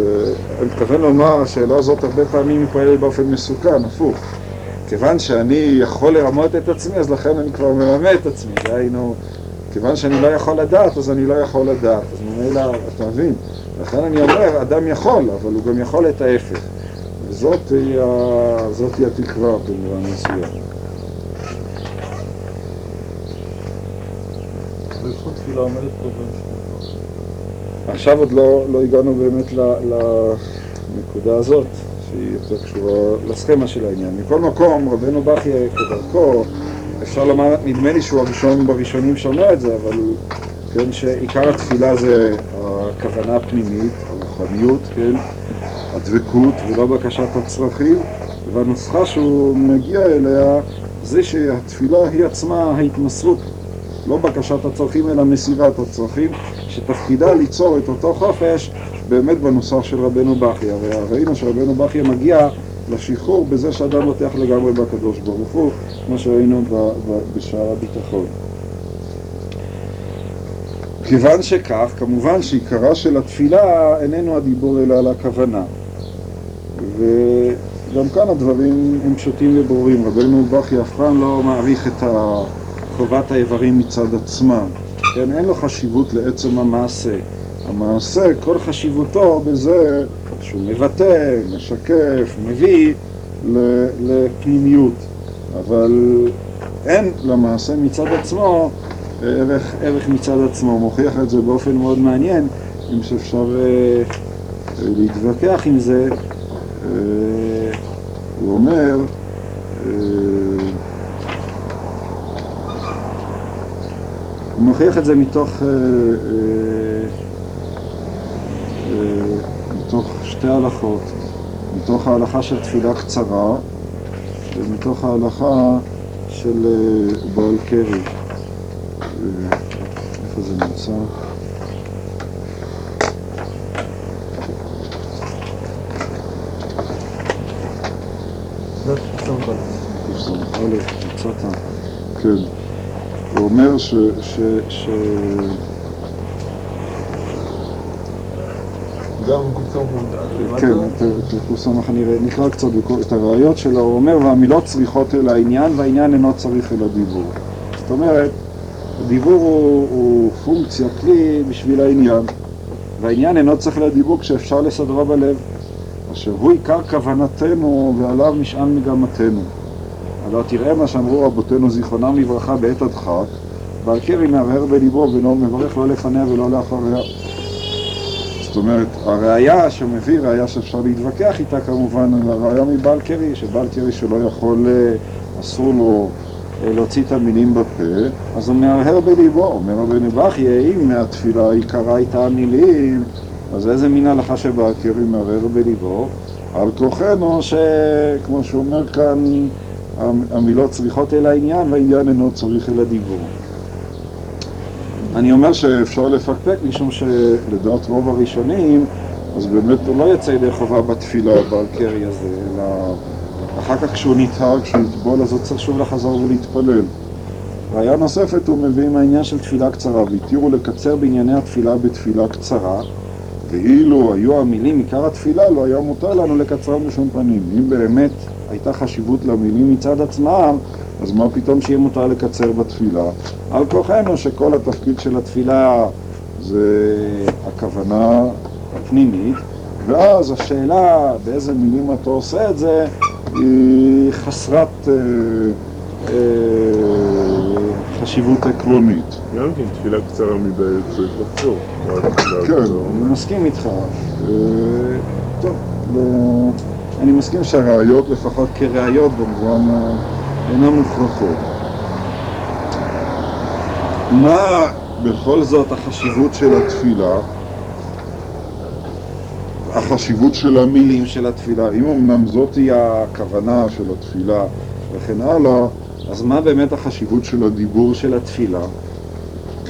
אני מתכוון לומר, השאלה הזאת הרבה פעמים פועלת באופן מסוכן, הפוך. כיוון שאני יכול לרמות את עצמי, אז לכן אני כבר מרמה את עצמי. דהיינו, כיוון שאני לא יכול לדעת, אז אני לא יכול לדעת. אז ממילא, אתה מבין? לכן אני אומר, אדם יכול, אבל הוא גם יכול את ההפך. וזאת היא, ה... זאת היא התקווה במובן מסוים. עכשיו עוד לא, לא הגענו באמת לנקודה הזאת, שהיא יותר קשורה לסכמה של העניין. מכל מקום, רבנו בכי כדרכו, אפשר לומר, נדמה לי שהוא הראשון בראשונים שאומר את זה, אבל כן, שעיקר התפילה זה הכוונה הפנימית, הרוחניות, כן, הדבקות ולא בקשת הצרכים, והנוסחה שהוא מגיע אליה זה שהתפילה היא עצמה ההתמסרות לא בקשת הצרכים אלא מסירת הצרכים, שתפקידה ליצור את אותו חופש באמת בנוסח של רבנו בכי. הרי ראינו שרבנו בכי מגיע לשחרור בזה שאדם בוטח לגמרי בקדוש ברוך הוא, כמו שראינו בשער הביטחון. כיוון שכך, כמובן שעיקרה של התפילה איננו הדיבור אלא על הכוונה. וגם כאן הדברים הם פשוטים וברורים. רבנו בכי אף פעם לא מעריך את. חובת האיברים מצד עצמם. כן, אין לו חשיבות לעצם המעשה. המעשה, כל חשיבותו בזה שהוא מבטא, משקף, מביא לפנימיות. אבל אין למעשה מצד עצמו ערך, ערך מצד עצמו. מוכיח את זה באופן מאוד מעניין, אם שאפשר אה, להתווכח עם זה. אה, הוא אומר, אה, הוא מוכיח את זה מתוך, אה, אה, מתוך שתי הלכות, מתוך ההלכה של תפילה קצרה ומתוך ההלכה של אה, בעל קרי. אה, איפה זה נמצא? זה תפסם תס"א, מצאת. כן. הוא אומר ש... ש, ש... גם קופסה מודע. כן, נראה, נקרא קצת את הראיות שלו, הוא אומר, והמילות צריכות אל העניין, והעניין אינו צריך אל הדיבור. זאת אומרת, הדיבור הוא, פונקציה, כלי בשביל העניין, והעניין אינו צריך אל הדיבור כשאפשר לסדרו בלב, אשר הוא עיקר כוונתנו ועליו משען מגמתנו. הלא תראה מה שאמרו רבותינו זיכרונם לברכה בעת הדחק, ועל קרי מהרהר בליבו ולא מברך לא לפניה ולא לאחריה. זאת אומרת, הראייה שהוא מביא, ראייה שאפשר להתווכח איתה כמובן, הראייה מבעל קרי, שבעל קרי שלא יכול, אה, אסור לו אה, להוציא את המילים בפה, אז הוא מהרהר בליבו, אומר רבנו בכי, אם מהתפילה עיקרה הייתה המילים, אז איזה מין הלכה שבעל קרי מהרהר בליבו? על כוחנו שכמו שהוא אומר כאן, המילות צריכות אל העניין והעניין אינו צריך אל הדיבור. אני אומר שאפשר לפקפק משום שלדעת רוב הראשונים אז באמת הוא לא יצא ידי חובה בתפילה בעל קרי הזה, אלא אחר כך כשהוא נטהר, כשהוא יטבול, אז הוא צריך שוב לחזור ולהתפלל. ראיה נוספת הוא מביא עם העניין של תפילה קצרה, והתירו לקצר בענייני התפילה בתפילה קצרה, ואילו היו המילים עיקר התפילה, לא היה מותר לנו לקצרם בשום פנים. אם באמת הייתה חשיבות למילים מצד עצמם, אז מה פתאום שיהיה מותר לקצר בתפילה? על כוחנו שכל התפקיד של התפילה זה הכוונה הפנימית, ואז השאלה באיזה מילים אתה עושה את זה, היא חסרת אה, אה, חשיבות עקרונית. גם כן תפילה קצרה מדי צריך לחזור. כן, אני מסכים איתך. אה, טוב, אני מסכים שהראיות, לפחות כראיות, במובן אינן מוכרחות. מה בכל זאת החשיבות של התפילה? החשיבות של המילים של התפילה, אם אמנם זאת היא הכוונה של התפילה וכן הלאה, אז מה באמת החשיבות של הדיבור של התפילה?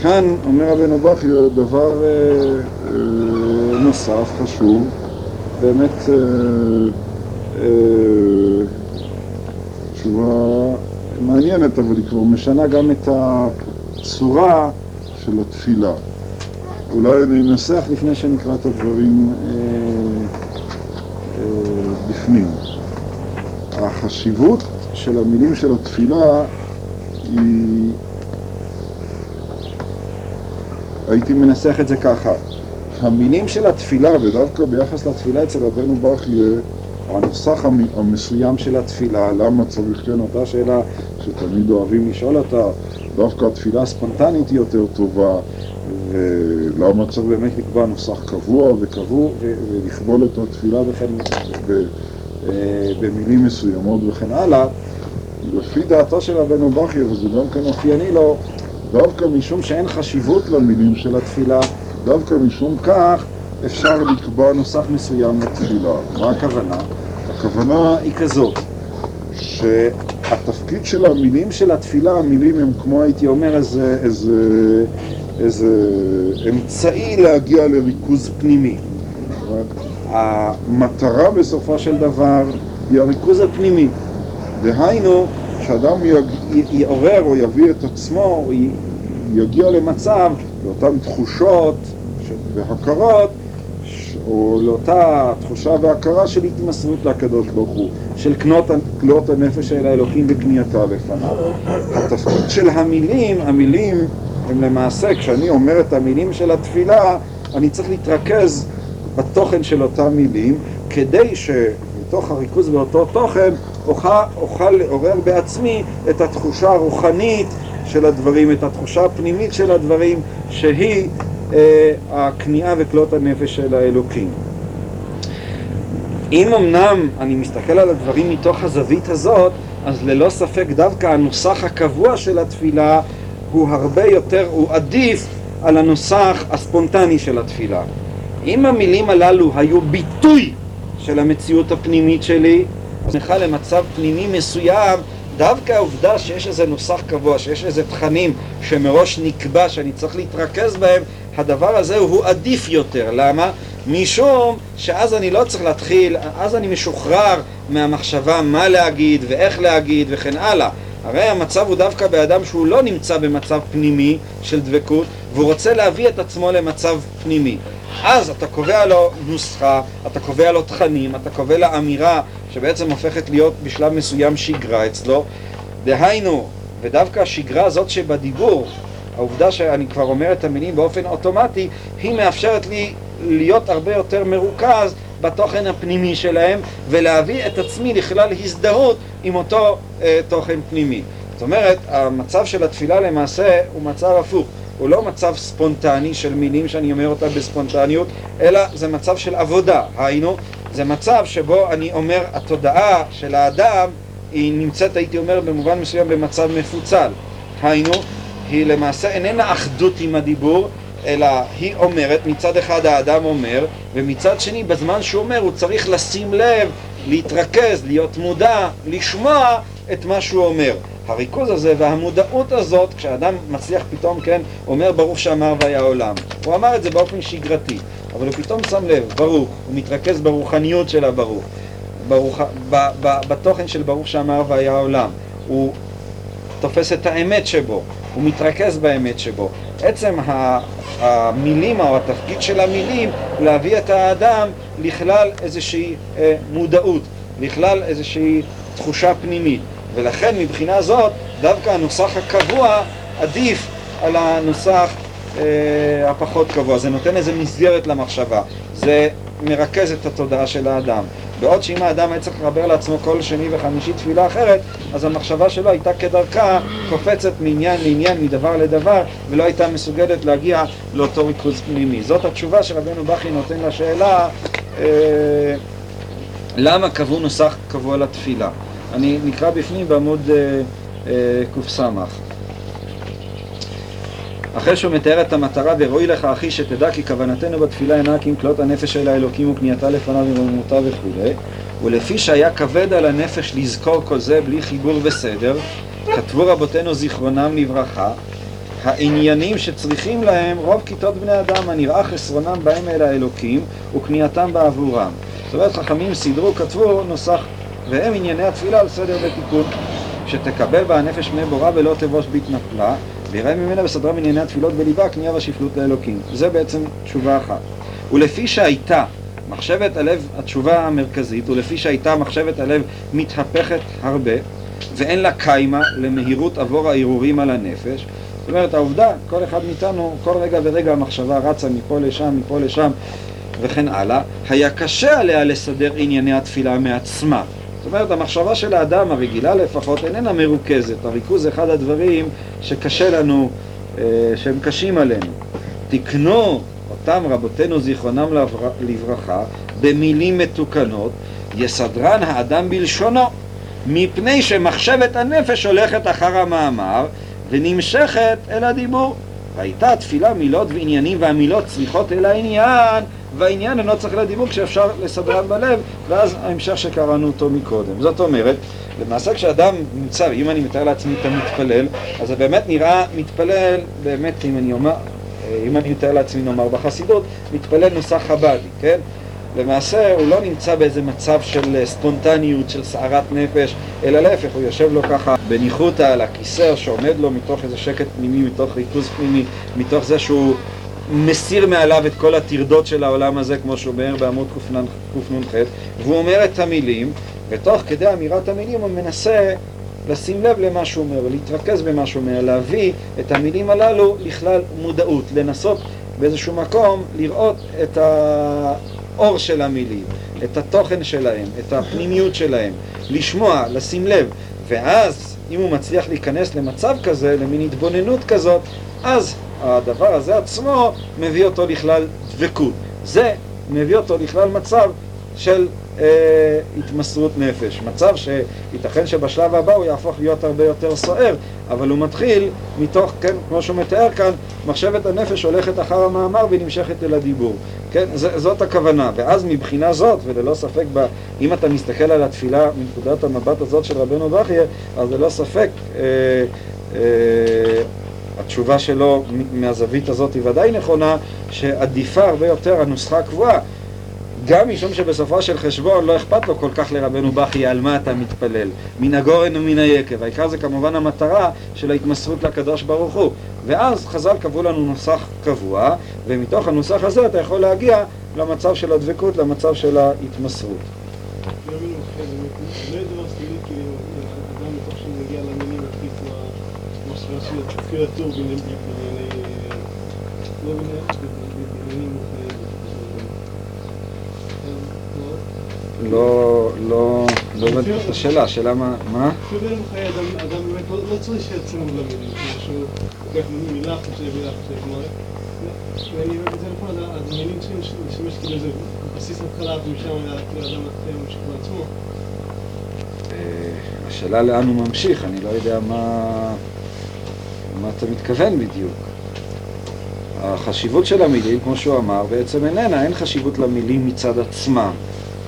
כאן אומר רבנו בכי דבר אה, אה, נוסף, חשוב, באמת אה, אה, תשובה מעניינת, אבל היא כבר משנה גם את הצורה של התפילה. אולי אני אנסח לפני שנקרא את הדברים אה, אה, בפנים. החשיבות של המילים של התפילה היא... הייתי מנסח את זה ככה. המילים של התפילה, ודווקא ביחס לתפילה אצל רבנו ברכיה, הנוסח המ- המסוים של התפילה, למה צריך כן אותה שאלה שתמיד אוהבים לשאול אותה, דווקא התפילה הספונטנית היא יותר טובה, ולמה צריך באמת לקבוע נוסח קבוע וקבוע ולכבול את התפילה וכן אה, במילים מסוימות וכן הלאה. לפי דעתו של רבנו בכי, וזה גם כן אופייני לו, דווקא משום שאין חשיבות למילים של התפילה, דווקא משום כך אפשר לקבוע נוסח מסוים לתפילה. מה הכוונה? הכוונה היא כזאת, שהתפקיד של המילים של התפילה, המילים הם כמו הייתי אומר איזה, איזה, איזה אמצעי להגיע לריכוז פנימי. המטרה בסופו של דבר היא הריכוז הפנימי. דהיינו, שאדם יעורר או יביא את עצמו, יגיע למצב, לאותן תחושות והכרות, או לאותה תחושה והכרה של התמסרות לקדוש ברוך הוא, של כנות, כלות הנפש של האלוקים וכניעתה לפניו. התפקיד של המילים, המילים הם למעשה, כשאני אומר את המילים של התפילה, אני צריך להתרכז בתוכן של אותם מילים, כדי שמתוך הריכוז באותו תוכן אוכל, אוכל לעורר בעצמי את התחושה הרוחנית של הדברים, את התחושה הפנימית של הדברים, שהיא הכניעה וכלות הנפש של האלוקים. אם אמנם אני מסתכל על הדברים מתוך הזווית הזאת, אז ללא ספק דווקא הנוסח הקבוע של התפילה הוא הרבה יותר, הוא עדיף על הנוסח הספונטני של התפילה. אם המילים הללו היו ביטוי של המציאות הפנימית שלי, אז נכה למצב פנימי מסוים, דווקא העובדה שיש איזה נוסח קבוע, שיש איזה תכנים שמראש נקבע שאני צריך להתרכז בהם, הדבר הזה הוא עדיף יותר. למה? משום שאז אני לא צריך להתחיל, אז אני משוחרר מהמחשבה מה להגיד ואיך להגיד וכן הלאה. הרי המצב הוא דווקא באדם שהוא לא נמצא במצב פנימי של דבקות והוא רוצה להביא את עצמו למצב פנימי. אז אתה קובע לו נוסחה, אתה קובע לו תכנים, אתה קובע לו אמירה שבעצם הופכת להיות בשלב מסוים שגרה אצלו. דהיינו, ודווקא השגרה הזאת שבדיבור, העובדה שאני כבר אומר את המילים באופן אוטומטי, היא מאפשרת לי להיות הרבה יותר מרוכז בתוכן הפנימי שלהם ולהביא את עצמי לכלל הזדהות עם אותו אה, תוכן פנימי. זאת אומרת, המצב של התפילה למעשה הוא מצב הפוך. הוא לא מצב ספונטני של מילים שאני אומר אותה בספונטניות, אלא זה מצב של עבודה. היינו, זה מצב שבו אני אומר, התודעה של האדם היא נמצאת, הייתי אומר, במובן מסוים במצב מפוצל. היינו, היא למעשה איננה אחדות עם הדיבור, אלא היא אומרת, מצד אחד האדם אומר, ומצד שני בזמן שהוא אומר הוא צריך לשים לב, להתרכז, להיות מודע, לשמוע את מה שהוא אומר. הריכוז הזה והמודעות הזאת, כשאדם מצליח פתאום, כן, אומר ברוך שאמר והיה עולם. הוא אמר את זה באופן שגרתי, אבל הוא פתאום שם לב, ברוך, הוא מתרכז ברוחניות של הברוך, ברוך, ב, ב, בתוכן של ברוך שאמר והיה עולם. הוא תופס את האמת שבו, הוא מתרכז באמת שבו. עצם המילים או התפקיד של המילים להביא את האדם לכלל איזושהי אה, מודעות, לכלל איזושהי תחושה פנימית. ולכן מבחינה זאת דווקא הנוסח הקבוע עדיף על הנוסח אה, הפחות קבוע. זה נותן איזו מסגרת למחשבה, זה מרכז את התודעה של האדם. בעוד שאם האדם היה צריך לחבר לעצמו כל שני וחמישי תפילה אחרת, אז המחשבה שלו הייתה כדרכה קופצת מעניין לעניין, מדבר לדבר, ולא הייתה מסוגלת להגיע לאותו ריכוז פנימי. זאת התשובה שרבנו בכי נותן לשאלה אה, למה קבעו נוסח קבוע לתפילה. אני נקרא בפנים בעמוד אה, אה, קס. אחרי שהוא מתאר את המטרה, וראוי לך אחי שתדע כי כוונתנו בתפילה אינה כי אם כלות הנפש אל האלוקים ופנייתה לפניו ורוממותה וכולי, ולפי שהיה כבד על הנפש לזכור כל זה בלי חיבור וסדר, כתבו רבותינו זיכרונם לברכה, העניינים שצריכים להם רוב כיתות בני אדם הנראה חסרונם בהם אל האלוקים וקנייתם בעבורם. זאת אומרת חכמים סידרו, כתבו נוסח, והם ענייני התפילה על סדר ותיקון. שתקבל בה הנפש מי בורה ולא תבוש בהתנפלה, ויראה ממנה בסדרם ענייני התפילות בליבה, כניעה והשפלות לאלוקים. זה בעצם תשובה אחת. ולפי שהייתה מחשבת הלב, התשובה המרכזית, ולפי שהייתה מחשבת הלב מתהפכת הרבה, ואין לה קיימה למהירות עבור הערעורים על הנפש, זאת אומרת, העובדה, כל אחד מאיתנו, כל רגע ורגע המחשבה רצה מפה לשם, מפה לשם וכן הלאה, היה קשה עליה לסדר ענייני התפילה מעצמה. זאת אומרת, המחשבה של האדם הרגילה לפחות איננה מרוכזת. הריכוז זה אחד הדברים שקשה לנו, אה, שהם קשים עלינו. תקנו אותם רבותינו זיכרונם לברכה במילים מתוקנות, יסדרן האדם בלשונו, מפני שמחשבת הנפש הולכת אחר המאמר ונמשכת אל הדיבור. והייתה תפילה מילות ועניינים והמילות צריכות אל העניין והעניין אינו צריך לדיבור כשאפשר לסדרן בלב, ואז ההמשך שקראנו אותו מקודם. זאת אומרת, למעשה כשאדם נמצא, אם אני מתאר לעצמי את המתפלל, אז זה באמת נראה מתפלל, באמת, אם אני אומר, אם אני מתאר לעצמי נאמר בחסידות, מתפלל נוסח חב"די, כן? למעשה הוא לא נמצא באיזה מצב של ספונטניות, של סערת נפש, אלא להפך, הוא יושב לו ככה בניחותא על הכיסא, שעומד לו מתוך איזה שקט פנימי, מתוך ריכוז פנימי, מתוך זה שהוא מסיר מעליו את כל הטרדות של העולם הזה, כמו שהוא אומר בעמוד קנ"ח, והוא אומר את המילים, ותוך כדי אמירת המילים הוא מנסה לשים לב למה שהוא אומר, להתרכז במה שהוא אומר, להביא את המילים הללו לכלל מודעות, לנסות באיזשהו מקום לראות את האור של המילים, את התוכן שלהם, את הפנימיות שלהם, לשמוע, לשים לב, ואז אם הוא מצליח להיכנס למצב כזה, למין התבוננות כזאת, אז הדבר הזה עצמו מביא אותו לכלל דבקות. זה מביא אותו לכלל מצב של אה, התמסרות נפש. מצב שייתכן שבשלב הבא הוא יהפוך להיות הרבה יותר סוער, אבל הוא מתחיל מתוך, כן, כמו שהוא מתאר כאן, מחשבת הנפש הולכת אחר המאמר ונמשכת אל הדיבור. כן, ז, זאת הכוונה. ואז מבחינה זאת, וללא ספק, ב, אם אתה מסתכל על התפילה מנקודת המבט הזאת של רבנו בחייה, אז ללא ספק אה, אה, התשובה שלו מהזווית הזאת היא ודאי נכונה, שעדיפה הרבה יותר הנוסחה הקבועה. גם משום שבסופו של חשבון לא אכפת לו כל כך לרבנו בכי על מה אתה מתפלל, מן הגורן ומן היקב. העיקר זה כמובן המטרה של ההתמסרות לקדוש ברוך הוא. ואז חז"ל קבעו לנו נוסח קבוע, ומתוך הנוסח הזה אתה יכול להגיע למצב של הדבקות, למצב של ההתמסרות. לא, לא, לא הבנתי את השאלה, השאלה מה, מה? אפילו חיי אדם, אדם באמת לא צריך שיצאו למילים, שהוא לוקח מילה חושב, מילה חושב, כלומר, ואני את זה נכון, אז המילים לשמש כאילו איזה בסיס התחלה, ומשם האדם ממשיך בעצמו. השאלה לאן הוא ממשיך, אני לא יודע מה, מה אתה מתכוון בדיוק. החשיבות של המילים, כמו שהוא אמר, בעצם איננה, אין חשיבות למילים מצד עצמם,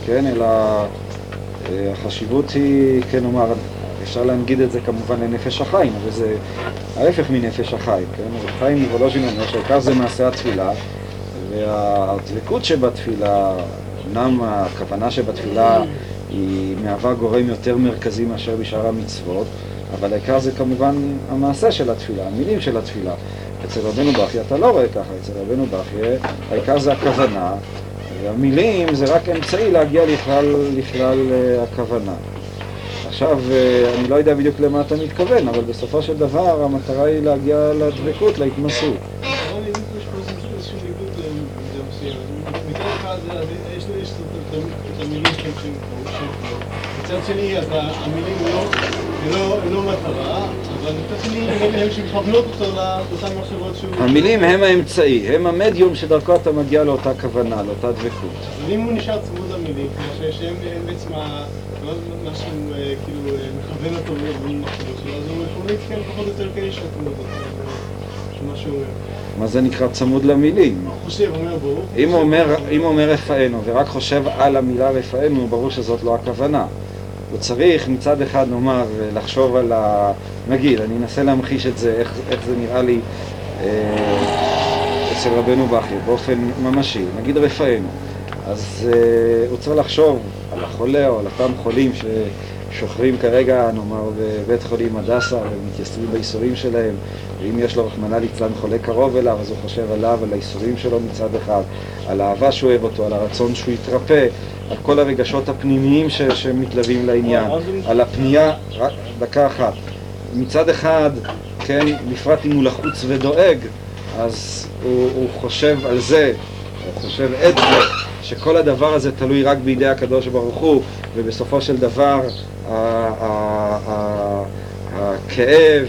כן, אלא אה, החשיבות היא, כן, נאמר, אפשר להנגיד את זה כמובן לנפש החיים, אבל זה ההפך מנפש החיים, כן? חיים מוולוז'ין אומר שהעיקר זה מעשה התפילה, והדבקות שבתפילה, אמנם הכוונה שבתפילה היא מהווה גורם יותר מרכזי מאשר בשאר המצוות, אבל העיקר זה כמובן המעשה של התפילה, המילים של התפילה. אצל רבנו בכי אתה לא רואה ככה, אצל רבנו בכי העיקר זה הכוונה, והמילים זה רק אמצעי להגיע לכלל, לכלל uh, הכוונה. עכשיו, uh, אני לא יודע בדיוק למה אתה מתכוון, אבל בסופו של דבר המטרה היא להגיע לדבקות, להתמסרות. מצד שני, המילים לא- לא- לא מטרה, אבל מצד שני, הם הם שמכוונות אותו לאותן מחשבות שהוא... המילים הם האמצעי, הם המדיום שדרכו אתה מגיע לאותה כוונה, לאותה דבקות. אבל אם הוא נשאר צמוד למילים, כלומר שהם הם בעצם מה שהוא אה, כאילו אה, מכוון אותו במחשבות שלו, אז הוא יכול להתקן פחות או יותר יש לו צמוד למה שהוא אומר. מה זה נקרא צמוד למילים? חושב, אומר ברור. אם הוא אומר רפאנו ורק חושב על המילה רפאנו, ברור שזאת לא הכוונה. הוא צריך מצד אחד, נאמר, לחשוב על ה... נגיד, אני אנסה להמחיש את זה, איך, איך זה נראה לי אה, אצל רבנו בכי, באופן ממשי. נגיד רפאנו. אז אה, הוא צריך לחשוב על החולה או על אותם חולים ששוכרים כרגע, נאמר, בבית חולים הדסה ומתייסרים בייסורים שלהם, ואם יש לו, רחמנא ליצלן, חולה קרוב אליו, אז הוא חושב עליו, על הייסורים שלו מצד אחד, על האהבה שהוא אוהב אותו, על הרצון שהוא יתרפא, על כל הרגשות הפנימיים ש- שמתלווים לעניין, על הפנייה, רק דקה אחת. מצד אחד, כן, בפרט אם הוא לחוץ ודואג, אז הוא, הוא חושב על זה, הוא חושב את זה, שכל הדבר הזה תלוי רק בידי הקדוש ברוך הוא, ובסופו של דבר הכאב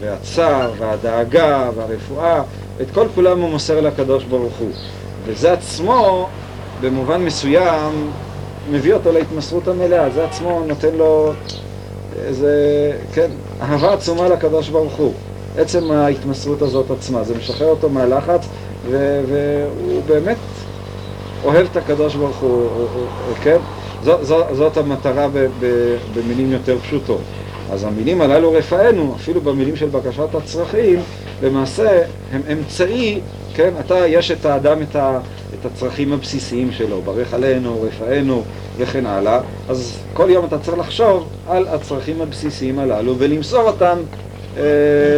והצער והדאגה והרפואה, את כל כולם הוא מוסר לקדוש ברוך הוא. וזה עצמו, במובן מסוים, מביא אותו להתמסרות המלאה, זה עצמו נותן לו איזה, כן, אהבה עצומה לקדוש ברוך הוא. עצם ההתמסרות הזאת עצמה, זה משחרר אותו מהלחץ, ו- והוא באמת אוהב את הקדוש ברוך הוא, הוא- הוא- כן? זו, זו, זאת המטרה ב, ב, במילים יותר פשוטות. אז המילים הללו רפאנו, אפילו במילים של בקשת הצרכים, למעשה הם אמצעי, כן? אתה, יש את האדם את, ה, את הצרכים הבסיסיים שלו, ברך עלינו, רפאנו וכן הלאה, אז כל יום אתה צריך לחשוב על הצרכים הבסיסיים הללו ולמסור אותם אה,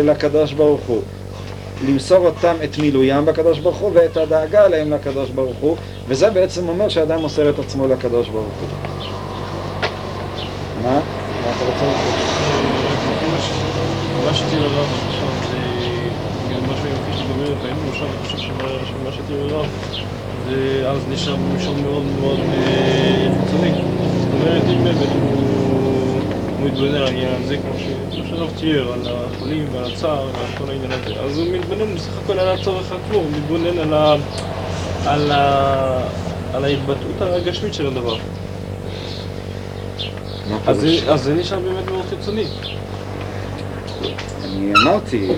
לקדוש ברוך הוא. למסור אותם את מילוים בקדוש ברוך הוא ואת הדאגה להם לקדוש ברוך הוא, וזה בעצם אומר שאדם מוסר את עצמו לקדוש ברוך הוא. מה? מה אתה רוצה? מה שתהיה עליו עכשיו זה גם משהו יופי שדובר לפעמים, עכשיו אני חושב שמה- שתהיה זה אז נשאר מישור מאוד מאוד אה, חיצוני. זאת אומרת, אם באמת הוא מתבונן על העניין הזה, כמו שהרב תיאר, על החולים ועל הצער ועל כל העניין הזה, אז הוא מתבונן בסך הכל על הצורך עצמו, הוא מתבונן על ה- על ה- על ההתבטאות הגשמית של הדבר. אז זה נשאר באמת מאוד חיצוני. אני אמרתי,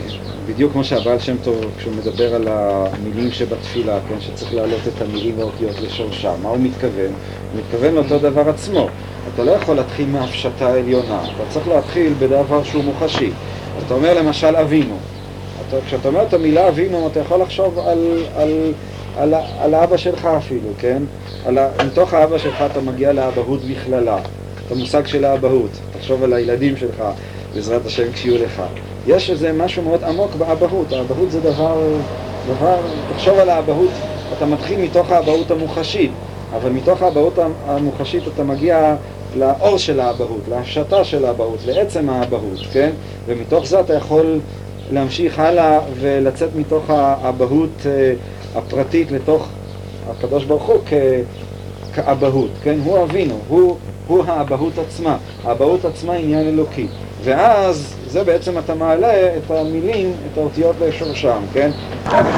בדיוק כמו שהבעל שם טוב, כשהוא מדבר על המילים שבתפילה, כן, שצריך להעלות את המילים והאותיות לשורשם, מה הוא מתכוון? הוא מתכוון לאותו דבר עצמו. אתה לא יכול להתחיל מהפשטה עליונה, אתה צריך להתחיל בדבר שהוא מוחשי. אתה אומר למשל אבינו. אתה, כשאתה אומר את המילה אבינו, אתה יכול לחשוב על, על, על, ה- על האבא שלך אפילו, כן? על מתוך האבא שלך אתה מגיע לאבהות בכללה, את המושג של האבהות. תחשוב על הילדים שלך, בעזרת השם כשיהיו לך. יש איזה משהו מאוד עמוק באבהות, האבהות זה דבר, דבר, תחשוב על האבהות, אתה מתחיל מתוך האבהות המוחשית, אבל מתוך האבהות המוחשית אתה מגיע לאור של האבהות, להפשטה של האבהות, לעצם האבהות, כן? ומתוך זה אתה יכול להמשיך הלאה ולצאת מתוך האבהות אה, הפרטית לתוך הקדוש ברוך הוא כ... כאבהות, כן? הוא אבינו, הוא, הוא האבהות עצמה. האבהות עצמה עניין אלוקי. ואז זה בעצם אתה מעלה את המילים, את האותיות לשורשם, כן?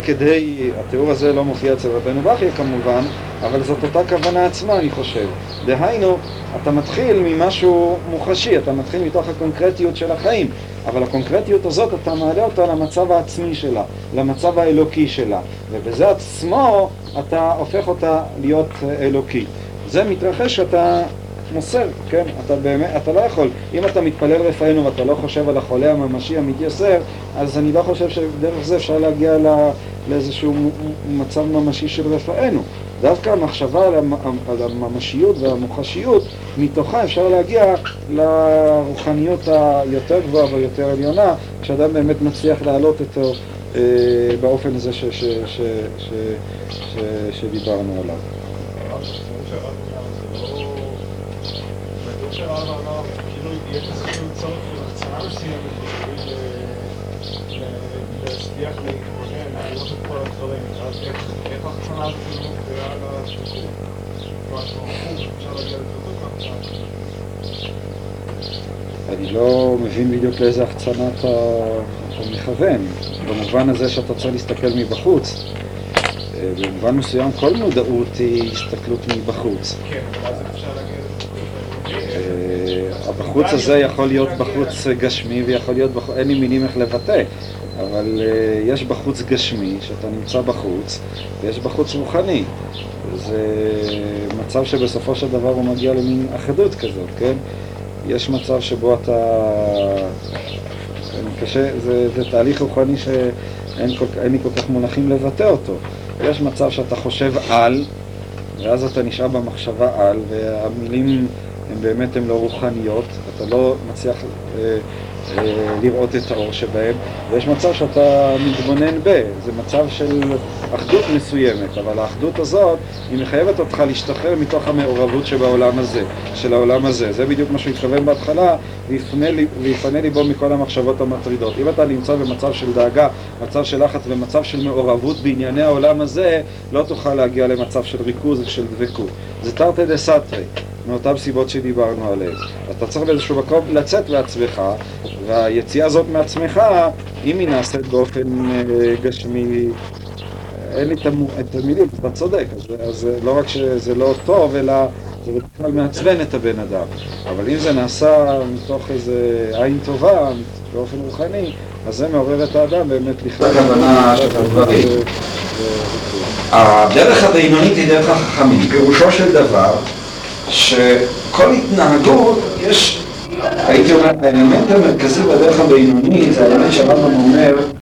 כדי, התיאור הזה לא מופיע אצל רבנו בכי כמובן, אבל זאת אותה כוונה עצמה אני חושב. דהיינו, אתה מתחיל ממשהו מוחשי, אתה מתחיל מתוך הקונקרטיות של החיים, אבל הקונקרטיות הזאת אתה מעלה אותה למצב העצמי שלה, למצב האלוקי שלה, ובזה עצמו אתה הופך אותה להיות אלוקי. זה מתרחש שאתה מוסר, כן? אתה באמת, אתה לא יכול, אם אתה מתפלל רפאנו ואתה לא חושב על החולה הממשי המתייסר, אז אני לא חושב שדרך זה אפשר להגיע ל, לאיזשהו מצב ממשי של רפאנו. דווקא המחשבה על, המ, על הממשיות והמוחשיות, מתוכה אפשר להגיע לרוחניות היותר גבוהה והיותר עליונה, כשאדם באמת מצליח להעלות אותו אה, באופן הזה ש, ש, ש, ש, ש, שדיברנו עליו. ל- להצליח להתבונן, לראות את כל הדברים. אז איך ההחצנה הזאת מופיעה על יותר אני לא מבין בדיוק לאיזה החצנה אתה, מכוון, במובן הזה שאתה צריך להסתכל מבחוץ. אה, במובן מסוים כל מודעות היא הסתכלות מבחוץ. כן, אז אפשר. אה, הבחוץ הזה יכול להיות בחוץ גשמי ויכול להיות בחוץ, אין לי מילים איך לבטא, אבל אה, יש בחוץ גשמי, שאתה נמצא בחוץ, ויש בחוץ רוחני. זה מצב שבסופו של דבר הוא מגיע למין אחדות כזאת, כן? יש מצב שבו אתה... קשה, זה, זה תהליך רוחני שאין כל, לי כל כך מונחים לבטא אותו. יש מצב שאתה חושב על, ואז אתה נשאר במחשבה על, והמילים הן באמת הן לא רוחניות, אתה לא מצליח אה, לראות את האור שבהם, ויש מצב שאתה מתבונן ב, זה מצב של אחדות מסוימת, אבל האחדות הזאת, היא מחייבת אותך להשתחרר מתוך המעורבות שבעולם הזה, של העולם הזה. זה בדיוק מה שהוא התכוון בהתחלה, ויפנה ליבו מכל המחשבות המטרידות. אם אתה נמצא במצב של דאגה, מצב של לחץ ומצב של מעורבות בענייני העולם הזה, לא תוכל להגיע למצב של ריכוז ושל דבקות. זה תרתי דה סתרי. מאותן סיבות שדיברנו עליהן. אתה צריך באיזשהו מקום לצאת מעצמך, והיציאה הזאת מעצמך, אם היא נעשית באופן אה, גשמי, אין לי את המילים, אתה צודק, אז, אז לא רק שזה לא טוב, אלא זה בכלל מעצבן את הבן אדם. אבל אם זה נעשה מתוך איזה עין טובה, באופן רוחני, אז זה מעורר את האדם באמת לכלל... הכוונה של הדברים. הדרך הבינונית היא דרך החכמים. פירושו של דבר שכל התנהגות יש, הייתי אומר, האלמנט המרכזי בדרך הבינונית זה האלמנט שהרמב"ם אומר